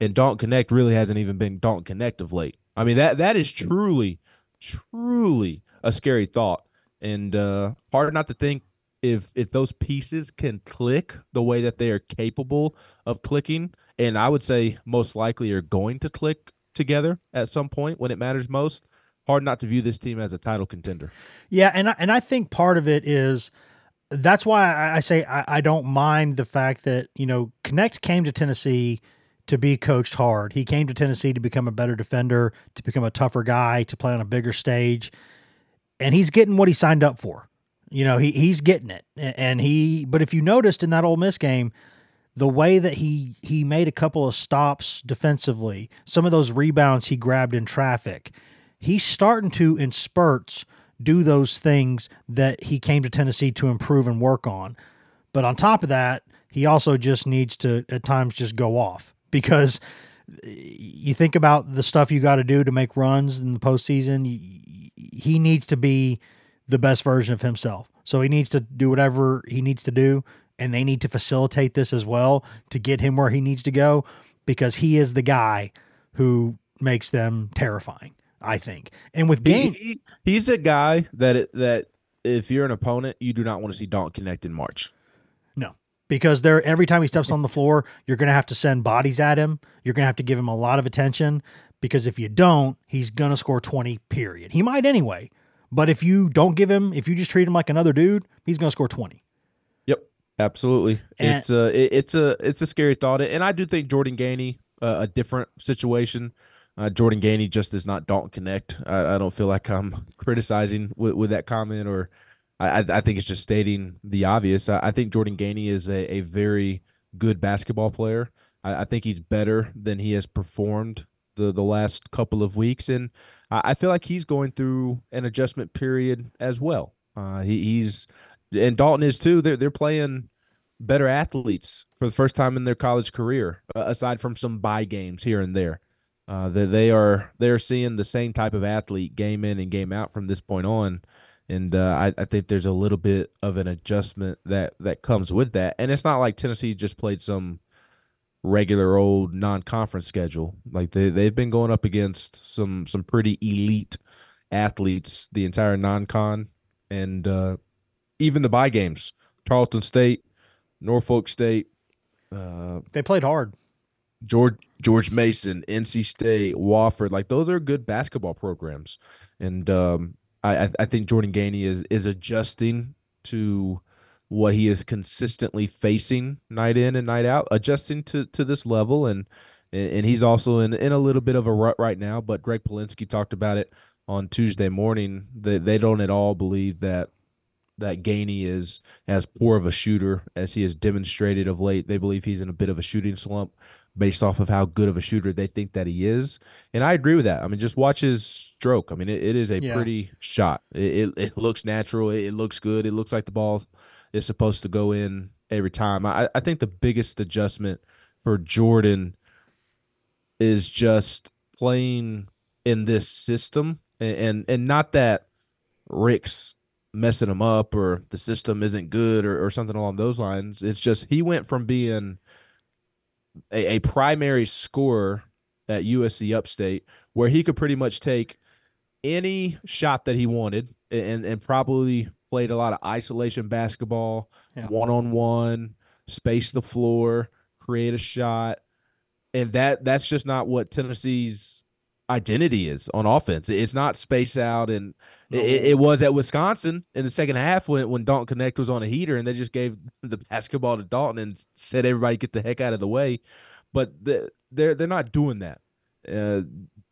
And Dalton Knecht really hasn't even been Dalton Knecht of late. I mean, that that is truly, truly a scary thought and uh, hard not to think if if those pieces can click the way that they are capable of clicking, and I would say most likely are going to click together at some point when it matters most. Hard not to view this team as a title contender. Yeah, and I, and I think part of it is that's why I, say I, I don't mind the fact that you know Knecht came to Tennessee to be coached hard. He came to Tennessee to become a better defender, to become a tougher guy, to play on a bigger stage and he's getting what he signed up for. You know, he he's getting it, and he. But if you noticed in that Ole Miss game, the way that he he made a couple of stops defensively, some of those rebounds he grabbed in traffic, he's starting to in spurts do those things that he came to Tennessee to improve and work on. But on top of that, he also just needs to at times just go off because you think about the stuff you got to do to make runs in the postseason. He needs to be the best version of himself. So he needs to do whatever he needs to do, and they need to facilitate this as well to get him where he needs to go because he is the guy who makes them terrifying. I think. And with Gain, he, he's a guy that that if you're an opponent, you do not want to see Dalton Knecht in March No, because there every time he steps on the floor, you're going to have to send bodies at him. You're going to have to give him a lot of attention because if you don't, he's going to score 20 period. He might anyway. But if you don't give him, if you just treat him like another dude, he's going to score 20. Absolutely. And, it's a it, it's a it's a scary thought and I do think Jordan Gainey uh, a different situation. Uh, Jordan Gainey just is not Dalton Knecht. I, I don't feel like I'm (laughs) criticizing with, with that comment or I, I think it's just stating the obvious. I, I think Jordan Gainey is a, a very good basketball player. I, I, think he's better than he has performed the, the last couple of weeks. And I, I feel like he's going through an adjustment period as well. Uh, he, he's and Dalton is too. They're they're playing better athletes for the first time in their college career, uh, aside from some buy games here and there. Uh, that they are they're seeing the same type of athlete game in and game out from this point on and uh, I, I think there's a little bit of an adjustment that that comes with that. And it's not like Tennessee just played some regular old non-conference schedule. Like they they've been going up against some some pretty elite athletes the entire non-con and uh, even the buy games. Tarleton State, Norfolk State. Uh, they played hard. George George Mason, NC State, Wofford, like those are good basketball programs, and um, I, I think Jordan Gainey is is adjusting to what he is consistently facing night in and night out, adjusting to to this level, and and he's also in in a little bit of a rut right now. But Gregg Polinsky talked about it on Tuesday morning. That they don't at all believe that that Gainey is as poor of a shooter as he has demonstrated of late. They believe he's in a bit of a shooting slump. based off of how good of a shooter they think that he is. And I agree with that. I mean, just watch his stroke. I mean, it, it is a Yeah. pretty shot. It, it, it looks natural. It, it looks good. It looks like the ball is supposed to go in every time. I, I think the biggest adjustment for Jordan is just playing in this system and, and, and not that Rick's messing him up or the system isn't good or, or something along those lines. It's just he went from being a, a primary scorer at USC Upstate where he could pretty much take any shot that he wanted and and probably played a lot of isolation basketball, one on one, space the floor, create a shot. And that that's just not what Tennessee's identity is on offense. It's not space out and it, it was at Wisconsin in the second half when when Dalton Knecht was on a heater and they just gave the basketball to Dalton and said everybody get the heck out of the way. But the, they're they're not doing that. Uh,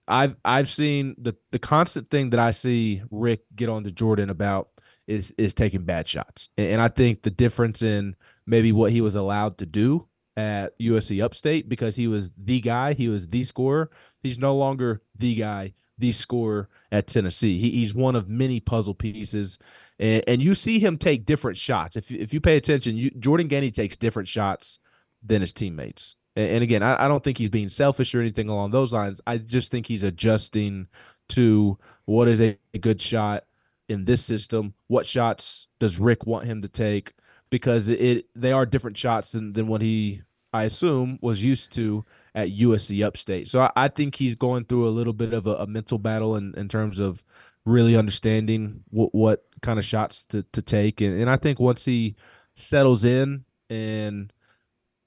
I've I've seen the the constant thing that I see Rick get on to Jordan about is is taking bad shots, and, and I think the difference in maybe what he was allowed to do at USC Upstate because he was the guy, he was the scorer. He's no longer the guy, the scorer at Tennessee. He, he's one of many puzzle pieces, and, and you see him take different shots. If if you pay attention, you, Jordan Gainey takes different shots than his teammates. And, and again, I, I don't think he's being selfish or anything along those lines. I just think he's adjusting to what is a, a good shot in this system. What shots does Rick want him to take? Because it they are different shots than, than what he I assume was used to at USC Upstate. So I, I think he's going through a little bit of a, a mental battle in, in terms of really understanding what what kind of shots to, to take. And, and I think once he settles in and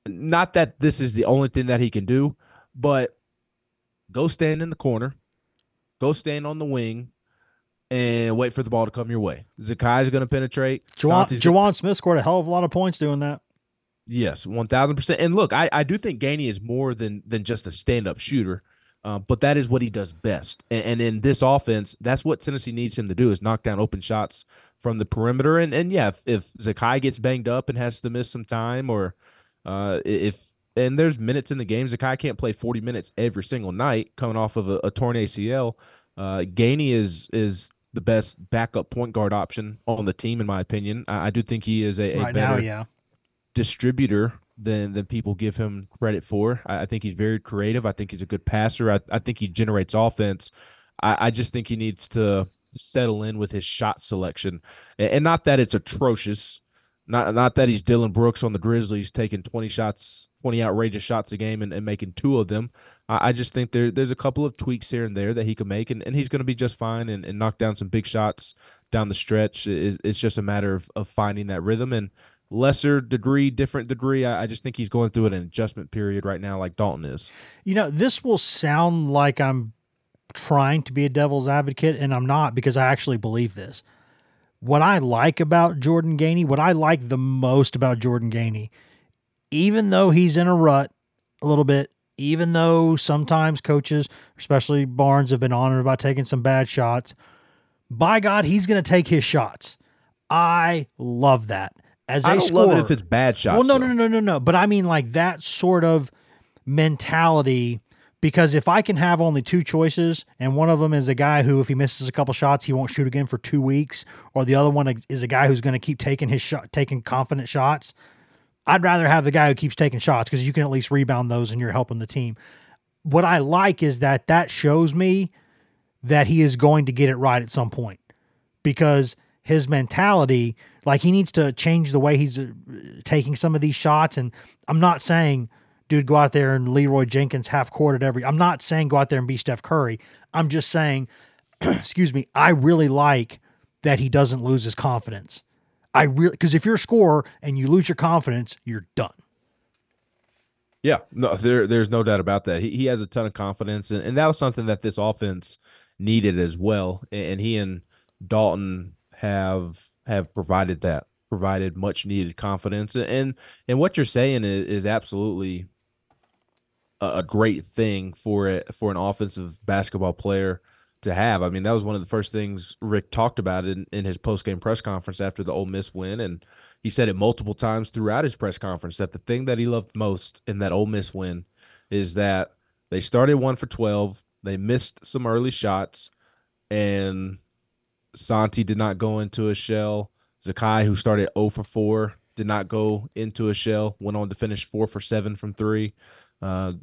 not that this is the only thing that he can do, but go stand in the corner, go stand on the wing, and wait for the ball to come your way. Zakai's going to penetrate. Jawan, Santi's gonna- Jawan Smith scored a hell of a lot of points doing that. Yes, one thousand percent. And look, I, I do think Gainey is more than than just a stand up shooter, uh, but that is what he does best. And, and in this offense, that's what Tennessee needs him to do is knock down open shots from the perimeter. And and yeah, if, if Zakai gets banged up and has to miss some time, or uh, if and there's minutes in the game, Zakai can't play forty minutes every single night coming off of a, a torn ACL. Uh, Gainey is is the best backup point guard option on the team, in my opinion. I, I do think he is a, a right better now, yeah. Distributor than than people give him credit for. I, I think he's very creative. I think he's a good passer. I, I think he generates offense. I, I just think he needs to settle in with his shot selection, and, and not that it's atrocious. Not not that he's Dillon Brooks on the Grizzlies taking twenty shots, twenty outrageous shots a game, and, and making two of them. I, I just think there there's a couple of tweaks here and there that he can make, and, and he's going to be just fine and, and knock down some big shots down the stretch. It, it's just a matter of, of finding that rhythm and lesser degree, different degree. I, I just think he's going through an adjustment period right now, like Dalton is. You know, this will sound like I'm trying to be a devil's advocate, and I'm not because I actually believe this. What I like about Jordan Gainey, what I like the most about Jordan Gainey, even though he's in a rut a little bit, even though sometimes coaches, especially Barnes, have been honored about taking some bad shots, by God, he's going to take his shots. I love that. As a I don't scorer, love it if it's bad shots. well, no, though. no, no, no, no. But I mean, like that sort of mentality. Because if I can have only two choices, and one of them is a guy who, if he misses a couple shots, he won't shoot again for two weeks, or the other one is a guy who's going to keep taking his shot, taking confident shots. I'd rather have the guy who keeps taking shots because you can at least rebound those, and you're helping the team. What I like is that that shows me that he is going to get it right at some point because his mentality, like he needs to change the way he's uh, taking some of these shots. And I'm not saying, dude, go out there and Leeroy Jenkins half court at every. I'm not saying go out there and be Steph Curry. I'm just saying, (clears throat) excuse me, I really like that he doesn't lose his confidence. I really because if you're a scorer and you lose your confidence, you're done. Yeah, no, there, there's no doubt about that. He, he has a ton of confidence, and, and that was something that this offense needed as well. And, and he and Dalton have have provided that, provided much needed confidence. And and, what you're saying is, is absolutely a, a great thing for it for an offensive basketball player to have. I mean, that was one of the first things Rick talked about in, in his post game press conference after the Ole Miss win, and he said it multiple times throughout his press conference that the thing that he loved most in that Ole Miss win is that they started one for 12, they missed some early shots, and Santi did not go into a shell. Zakai, who started 0 for 4, did not go into a shell, went on to finish 4 for 7 from 3. Uh,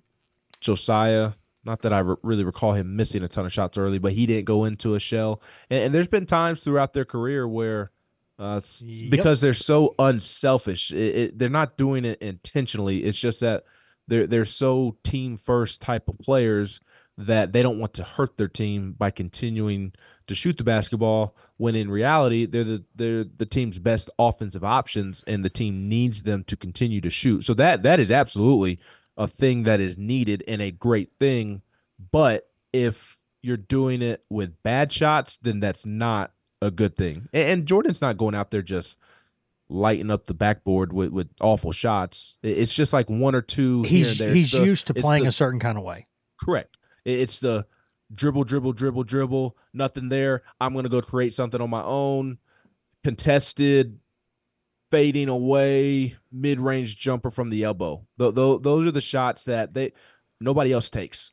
Josiah, not that I re- really recall him missing a ton of shots early, but he didn't go into a shell. And, and there's been times throughout their career where uh, yep. because they're so unselfish, it, it, they're not doing it intentionally. It's just that they're they're so team first type of players that they don't want to hurt their team by continuing to shoot the basketball when in reality they're the they're the team's best offensive options and the team needs them to continue to shoot. So that that is absolutely a thing that is needed and a great thing. But if you're doing it with bad shots, then that's not a good thing. And, and Jordan's not going out there just lighting up the backboard with, with awful shots. It's just like one or two. He's he's used to playing the, a certain kind of way. Correct. It's the dribble, dribble, dribble, dribble. Nothing there. I'm gonna go create something on my own. Contested fading away, mid range jumper from the elbow. Th- th- those are the shots that they nobody else takes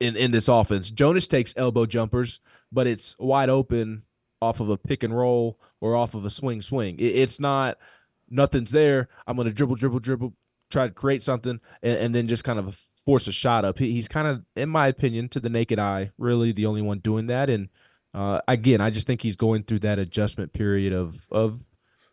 in in this offense. Jonas takes elbow jumpers, but it's wide open off of a pick and roll or off of a swing swing. It, it's not nothing's there. I'm going to dribble, dribble, dribble, try to create something, and, and then just kind of force a shot up. He, he's kind of, in my opinion, to the naked eye, really the only one doing that. And uh, again, I just think he's going through that adjustment period of of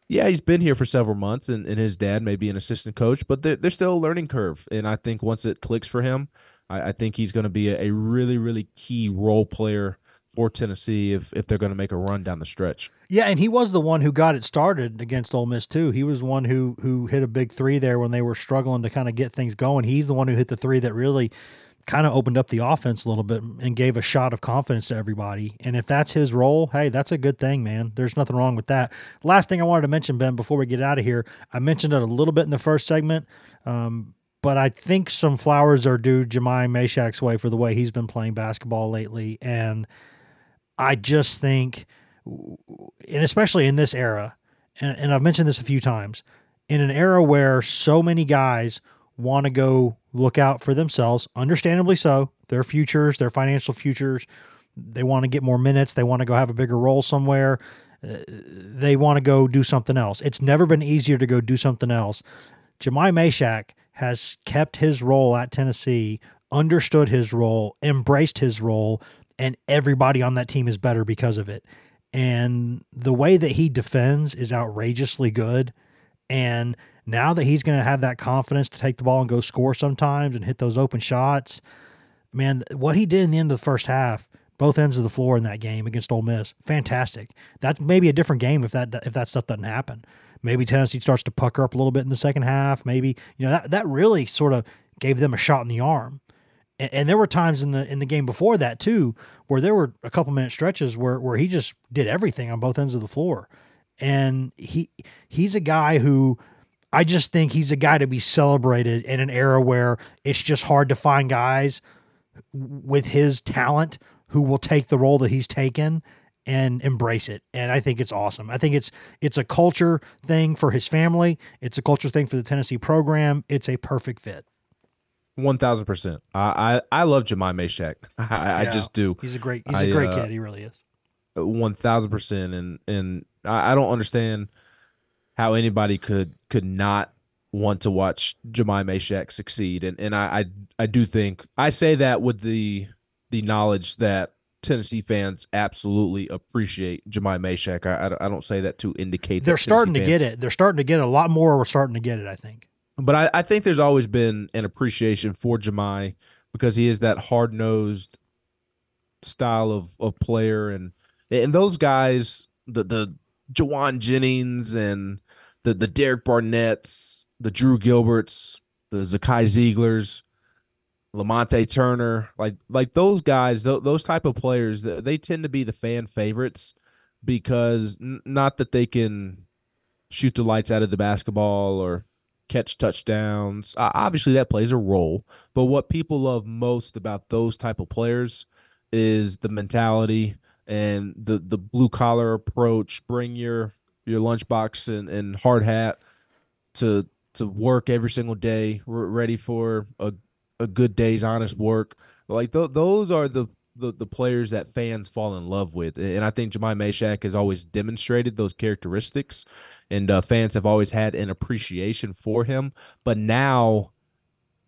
yeah, he's been here for several months, and, and his dad may be an assistant coach, but they're, they're still a learning curve. And I think once it clicks for him, I, I think he's going to be a, a, really, really key role player for Tennessee if, if they're going to make a run down the stretch. Yeah, and he was the one who got it started against Ole Miss too. He was one who who hit a big three there when they were struggling to kind of get things going. He's the one who hit the three that really kind of opened up the offense a little bit and gave a shot of confidence to everybody. And if that's his role, hey, that's a good thing, man. There's nothing wrong with that. Last thing I wanted to mention, Ben, before we get out of here, I mentioned it a little bit in the first segment, um, but I think some flowers are due Jahmai Mashack's way for the way he's been playing basketball lately. And I just think, and especially in this era, and, and I've mentioned this a few times, in an era where so many guys – want to go look out for themselves, understandably so, their futures, their financial futures. They want to get more minutes. They want to go have a bigger role somewhere. Uh, they want to go do something else. It's never been easier to go do something else. Jahmai Mashack has kept his role at Tennessee, understood his role, embraced his role, and everybody on that team is better because of it. And the way that he defends is outrageously good. And now that he's going to have that confidence to take the ball and go score sometimes and hit those open shots, man, what he did in the end of the first half, both ends of the floor in that game against Ole Miss, fantastic. That's maybe a different game if that if that stuff doesn't happen. Maybe Tennessee starts to pucker up a little bit in the second half. Maybe you know that that really sort of gave them a shot in the arm. And, and there were times in the in the game before that too, where there were a couple minute stretches where where he just did everything on both ends of the floor. And he he's a guy who I just think he's a guy to be celebrated in an era where it's just hard to find guys with his talent who will take the role that he's taken and embrace it. And I think it's awesome. I think it's it's a culture thing for his family. It's a culture thing for the Tennessee program. It's a perfect fit. One thousand percent. I I love Jahmai Mashack. (laughs) I, yeah, I just do. He's a great. He's I, a great uh, kid. He really is. One thousand percent. And and I, I don't understand how anybody could could not want to watch Jahmai Mashack succeed. And and I, I I do think I say that with the the knowledge that Tennessee fans absolutely appreciate Jahmai Mashack. I, I, don't say that to indicate they're starting to get it. They're starting to get it. a lot more. We're starting to get it. I think. But I, I think there's always been an appreciation for Jahmai because he is that hard nosed style of, of player. And and those guys the the Jauan Jennings and the the Derek Barnett's, the Drew Gilberts, the Zakai Zeiglers, Lamonte Turner, like like those guys, th- those type of players, they tend to be the fan favorites because n- not that they can shoot the lights out of the basketball or catch touchdowns. Uh, obviously, that plays a role, but what people love most about those type of players is the mentality and the the blue collar approach. Bring your your lunchbox and, and hard hat to to work every single day, ready for a a good day's honest work. Like th- those are the, the the players that fans fall in love with, and I think Jahmai Mashack has always demonstrated those characteristics, and uh, fans have always had an appreciation for him. But now,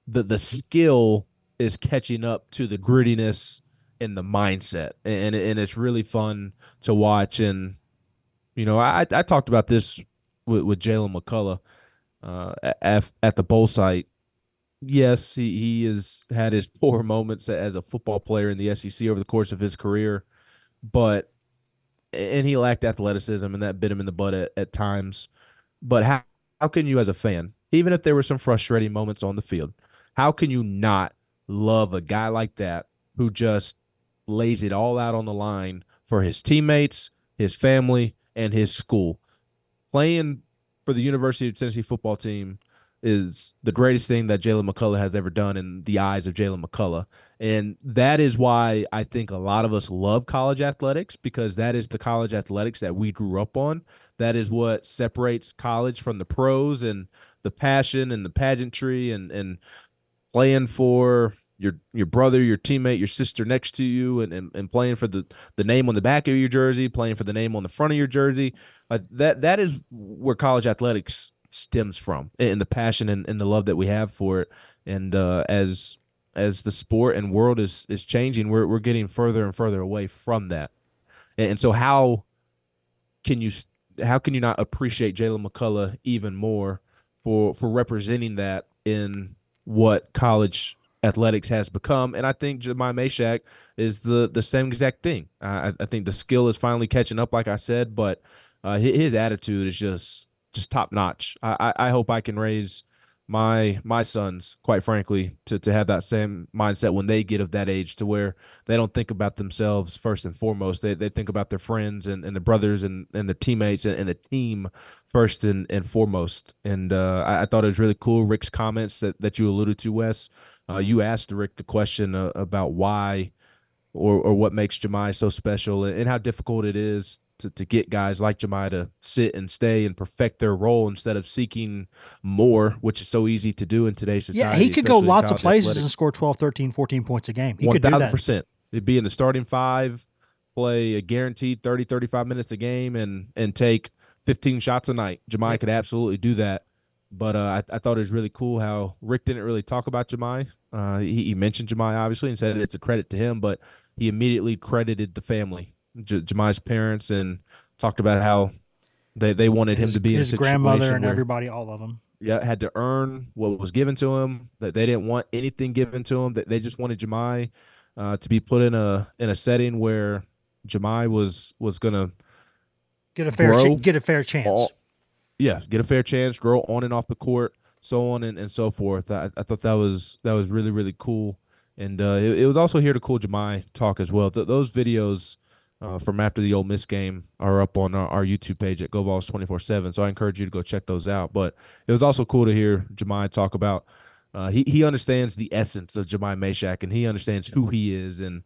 the the skill is catching up to the grittiness and the mindset, and and it's really fun to watch. And you know, I I talked about this with, with Jaylen McCollough uh, at at the bowl site yes, he, he has had his (laughs) poor moments as a football player in the SEC over the course of his career, but and he lacked athleticism and that bit him in the butt at, at times. But how how can you as a fan, even if there were some frustrating moments on the field, how can you not love a guy like that who just lays it all out on the line for his teammates, his family, and his school? Playing for the University of Tennessee football team is the greatest thing that Jaylen McCollough has ever done in the eyes of Jaylen McCollough. And that is why I think a lot of us love college athletics because that is the college athletics that we grew up on. That is what separates college from the pros and the passion and the pageantry and, and playing for your your brother, your teammate, your sister next to you, and, and, and playing for the, the name on the back of your jersey, playing for the name on the front of your jersey. Uh, that that is where college athletics stems from and the passion and, and the love that we have for it. And uh, as as the sport and world is is changing, we're we're getting further and further away from that. And, and so how can you how can you not appreciate Jaylen McCollough even more for for representing that in what college athletics has become? And I think Jahmai Mashack is the the same exact thing. I, I think the skill is finally catching up, like I said, but uh, his attitude is just just top notch. I, I, I hope I can raise my my sons, quite frankly, to, to have that same mindset when they get of that age to where they don't think about themselves first and foremost. They, they think about their friends and, and the brothers and, and the teammates and, and the team first and, and foremost. And uh, I, I, thought it was really cool, Rick's comments that, that you alluded to, Wes. Uh, you asked Rick the question uh, about why or, or what makes Jahmai so special and, and how difficult it is to, to get guys like Jahmai to sit and stay and perfect their role instead of seeking more, which is so easy to do in today's society. Yeah, he could go lots of places athletics. and score 12, 13, 14 points a game. He 1, could do that. percent. It'd be in the starting five, play a guaranteed 30, 35 minutes a game, and and take 15 shots a night. Jahmai could absolutely do that. But uh, I, I, thought it was really cool how Rick didn't really talk about Jahmai. Uh, he, he mentioned Jahmai, obviously, and said it's a credit to him, but he immediately credited the family J- Jahmai's parents and talked about how they, they wanted him to be his grandmother and everybody, all of them. Yeah, had to earn what was given to him. That they didn't want anything given to him. That they just wanted Jahmai uh, to be put in a in a setting where Jahmai was was gonna get a fair ch- get a fair chance. All, yeah, get a fair chance, grow on and off the court, so on and, and so forth. I, I thought that was that was really really cool, and uh, it, it was also here to cool Jahmai talk as well. Th- those videos uh, from after the Ole Miss game are up on our, our YouTube page at twenty four seven. So I encourage you to go check those out. But it was also cool to hear Jahmai talk about. Uh, he he understands the essence of Jahmai Mashack, and he understands who he is and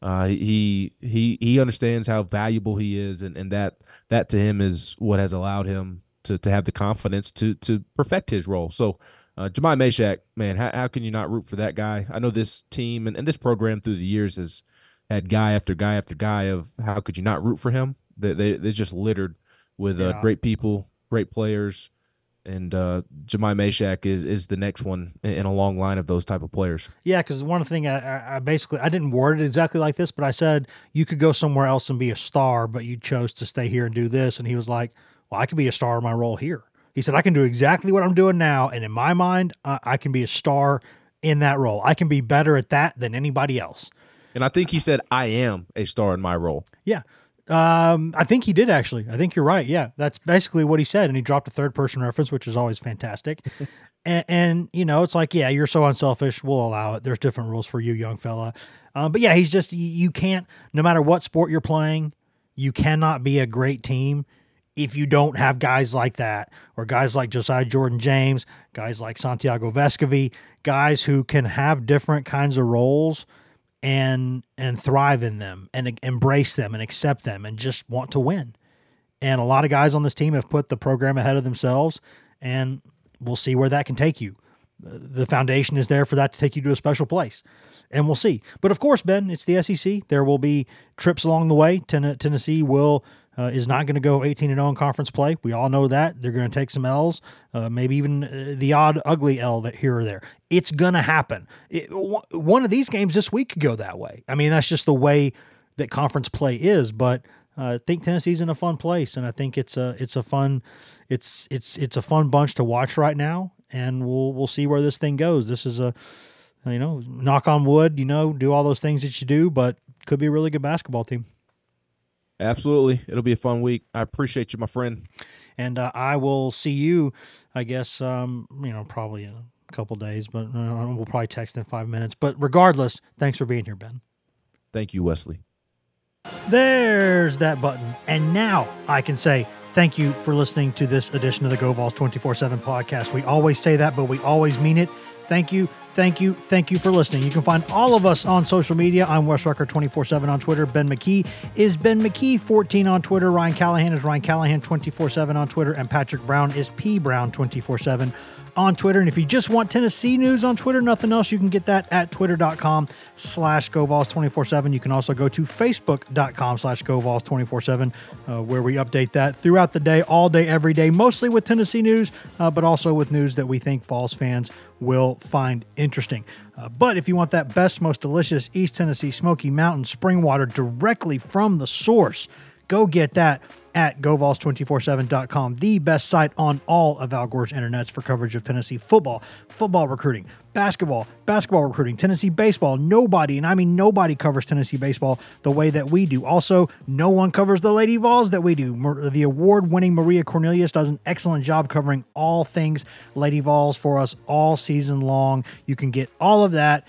uh, he he he understands how valuable he is and, and that that to him is what has allowed him to to have the confidence to to perfect his role. So. Uh, Jahmai Mashack, man, how, how can you not root for that guy? I know this team and, and this program through the years has had guy after guy after guy of how could you not root for him? They they they just littered with uh, great people, great players, and uh, Jahmai Mashack is is the next one in a long line of those type of players. Yeah, because one thing I, I basically I didn't word it exactly like this, but I said you could go somewhere else and be a star, but you chose to stay here and do this, and he was like, "Well, I could be a star in my role here." He said, "I can do exactly what I'm doing now, and in my mind, I, I can be a star in that role. I can be better at that than anybody else." And I think he said, I am a star in my role. Yeah. Um, I think he did actually. I think you're right. Yeah, that's basically what he said, and he dropped a third person reference, which is always fantastic. (laughs) and, and, you know, it's like, yeah, you're so unselfish. We'll allow it. There's different rules for you, young fella. Um, but yeah, he's just you can't. No matter what sport you're playing, you cannot be a great team if you don't have guys like that, or guys like Josiah Jordan James, guys like Santiago Vescovi, guys who can have different kinds of roles and and thrive in them and embrace them and accept them and just want to win. And a lot of guys on this team have put the program ahead of themselves and we'll see where that can take you. the foundation is there for that to take you to a special place. And we'll see. But of course, Ben, it's the SEC. There will be trips along the way. Tennessee will uh, is not going to go 18 and 0 in conference play. We all know that. They're going to take some L's, uh, maybe even uh, the odd ugly L that here or there. It's going to happen. It, w- one of these games this week could go that way. I mean, that's just the way that conference play is. But uh, I think Tennessee's in a fun place, and I think it's a it's a fun it's it's it's a fun bunch to watch right now, and we'll we'll see where this thing goes. This is a you know knock on wood, you know, do all those things that you do, but could be a really good basketball team. Absolutely, it'll be a fun week. I appreciate you, my friend. And uh, I will see you, I guess, um, you know, probably in a couple days, but uh, we'll probably text in five minutes. But regardless, thanks for being here, Ben. Thank you, Wesley. There's that button. And now I can say thank you for listening to this edition of the Go Vols 24 7 podcast. We always say that, but we always mean it. Thank you, thank you, thank you for listening. You can find all of us on social media. I'm Wes Rucker 24 7 on Twitter. Ben McKee is Ben McKee 14 on Twitter. Ryan Callahan is Ryan Callahan 24 7 on Twitter. And Patrick Brown is P Brown 24 7 on Twitter. And if you just want Tennessee news on Twitter, nothing else, you can get that at twitter.com slash GoVols247. You can also go to facebook.com slash GoVols247, uh, where we update that throughout the day, all day, every day, mostly with Tennessee news, uh, but also with news that we think Vols fans will find interesting. Uh, but if you want that best, most delicious East Tennessee Smoky Mountain spring water directly from the source, go get that at GoVols247.com, the best site on all of Al Gore's internets for coverage of Tennessee football, football recruiting, basketball, basketball recruiting, Tennessee baseball. Nobody, and I mean nobody, covers Tennessee baseball the way that we do. Also, no one covers the Lady Vols that we do. The award winning Maria Cornelius does an excellent job covering all things Lady Vols for us all season long. You can get all of that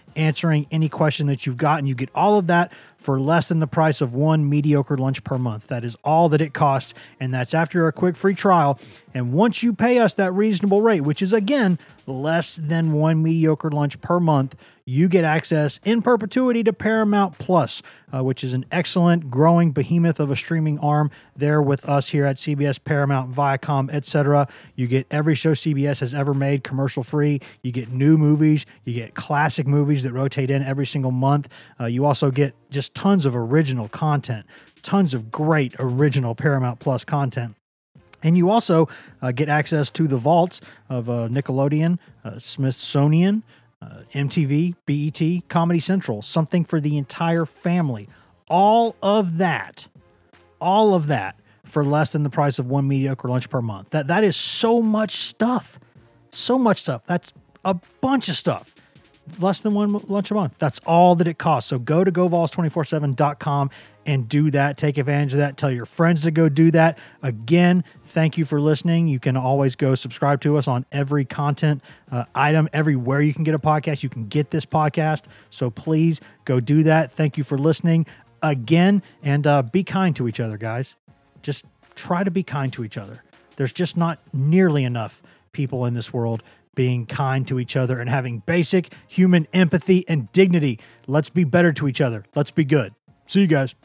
answering any question that you've got, and you get all of that for less than the price of one mediocre lunch per month. That is all that it costs, and that's after a quick free trial. And once you pay us that reasonable rate, which is again less than one mediocre lunch per month, you get access in perpetuity to Paramount Plus, uh, which is an excellent growing behemoth of a streaming arm there with us here at CBS, Paramount, Viacom, etc. You get every show CBS has ever made commercial free. You get new movies, you get classic movies that rotate in every single month. Uh, you also get just tons of original content, tons of great original Paramount Plus content. And you also uh, get access to the vaults of uh, Nickelodeon, uh, Smithsonian, uh, MTV, BET, Comedy Central, something for the entire family. All of that, all of that for less than the price of one mediocre lunch per month. That that is so much stuff. So much stuff. That's a bunch of stuff. Less than one lunch a month. That's all that it costs. So go to govols247.com and do that. Take advantage of that. Tell your friends to go do that. Again, thank you for listening. You can always go subscribe to us on every content uh, item, everywhere you can get a podcast. You can get this podcast. So please go do that. Thank you for listening again and uh, be kind to each other, guys. Just try to be kind to each other. There's just not nearly enough people in this world being kind to each other and having basic human empathy and dignity. Let's be better to each other. Let's be good. See you guys.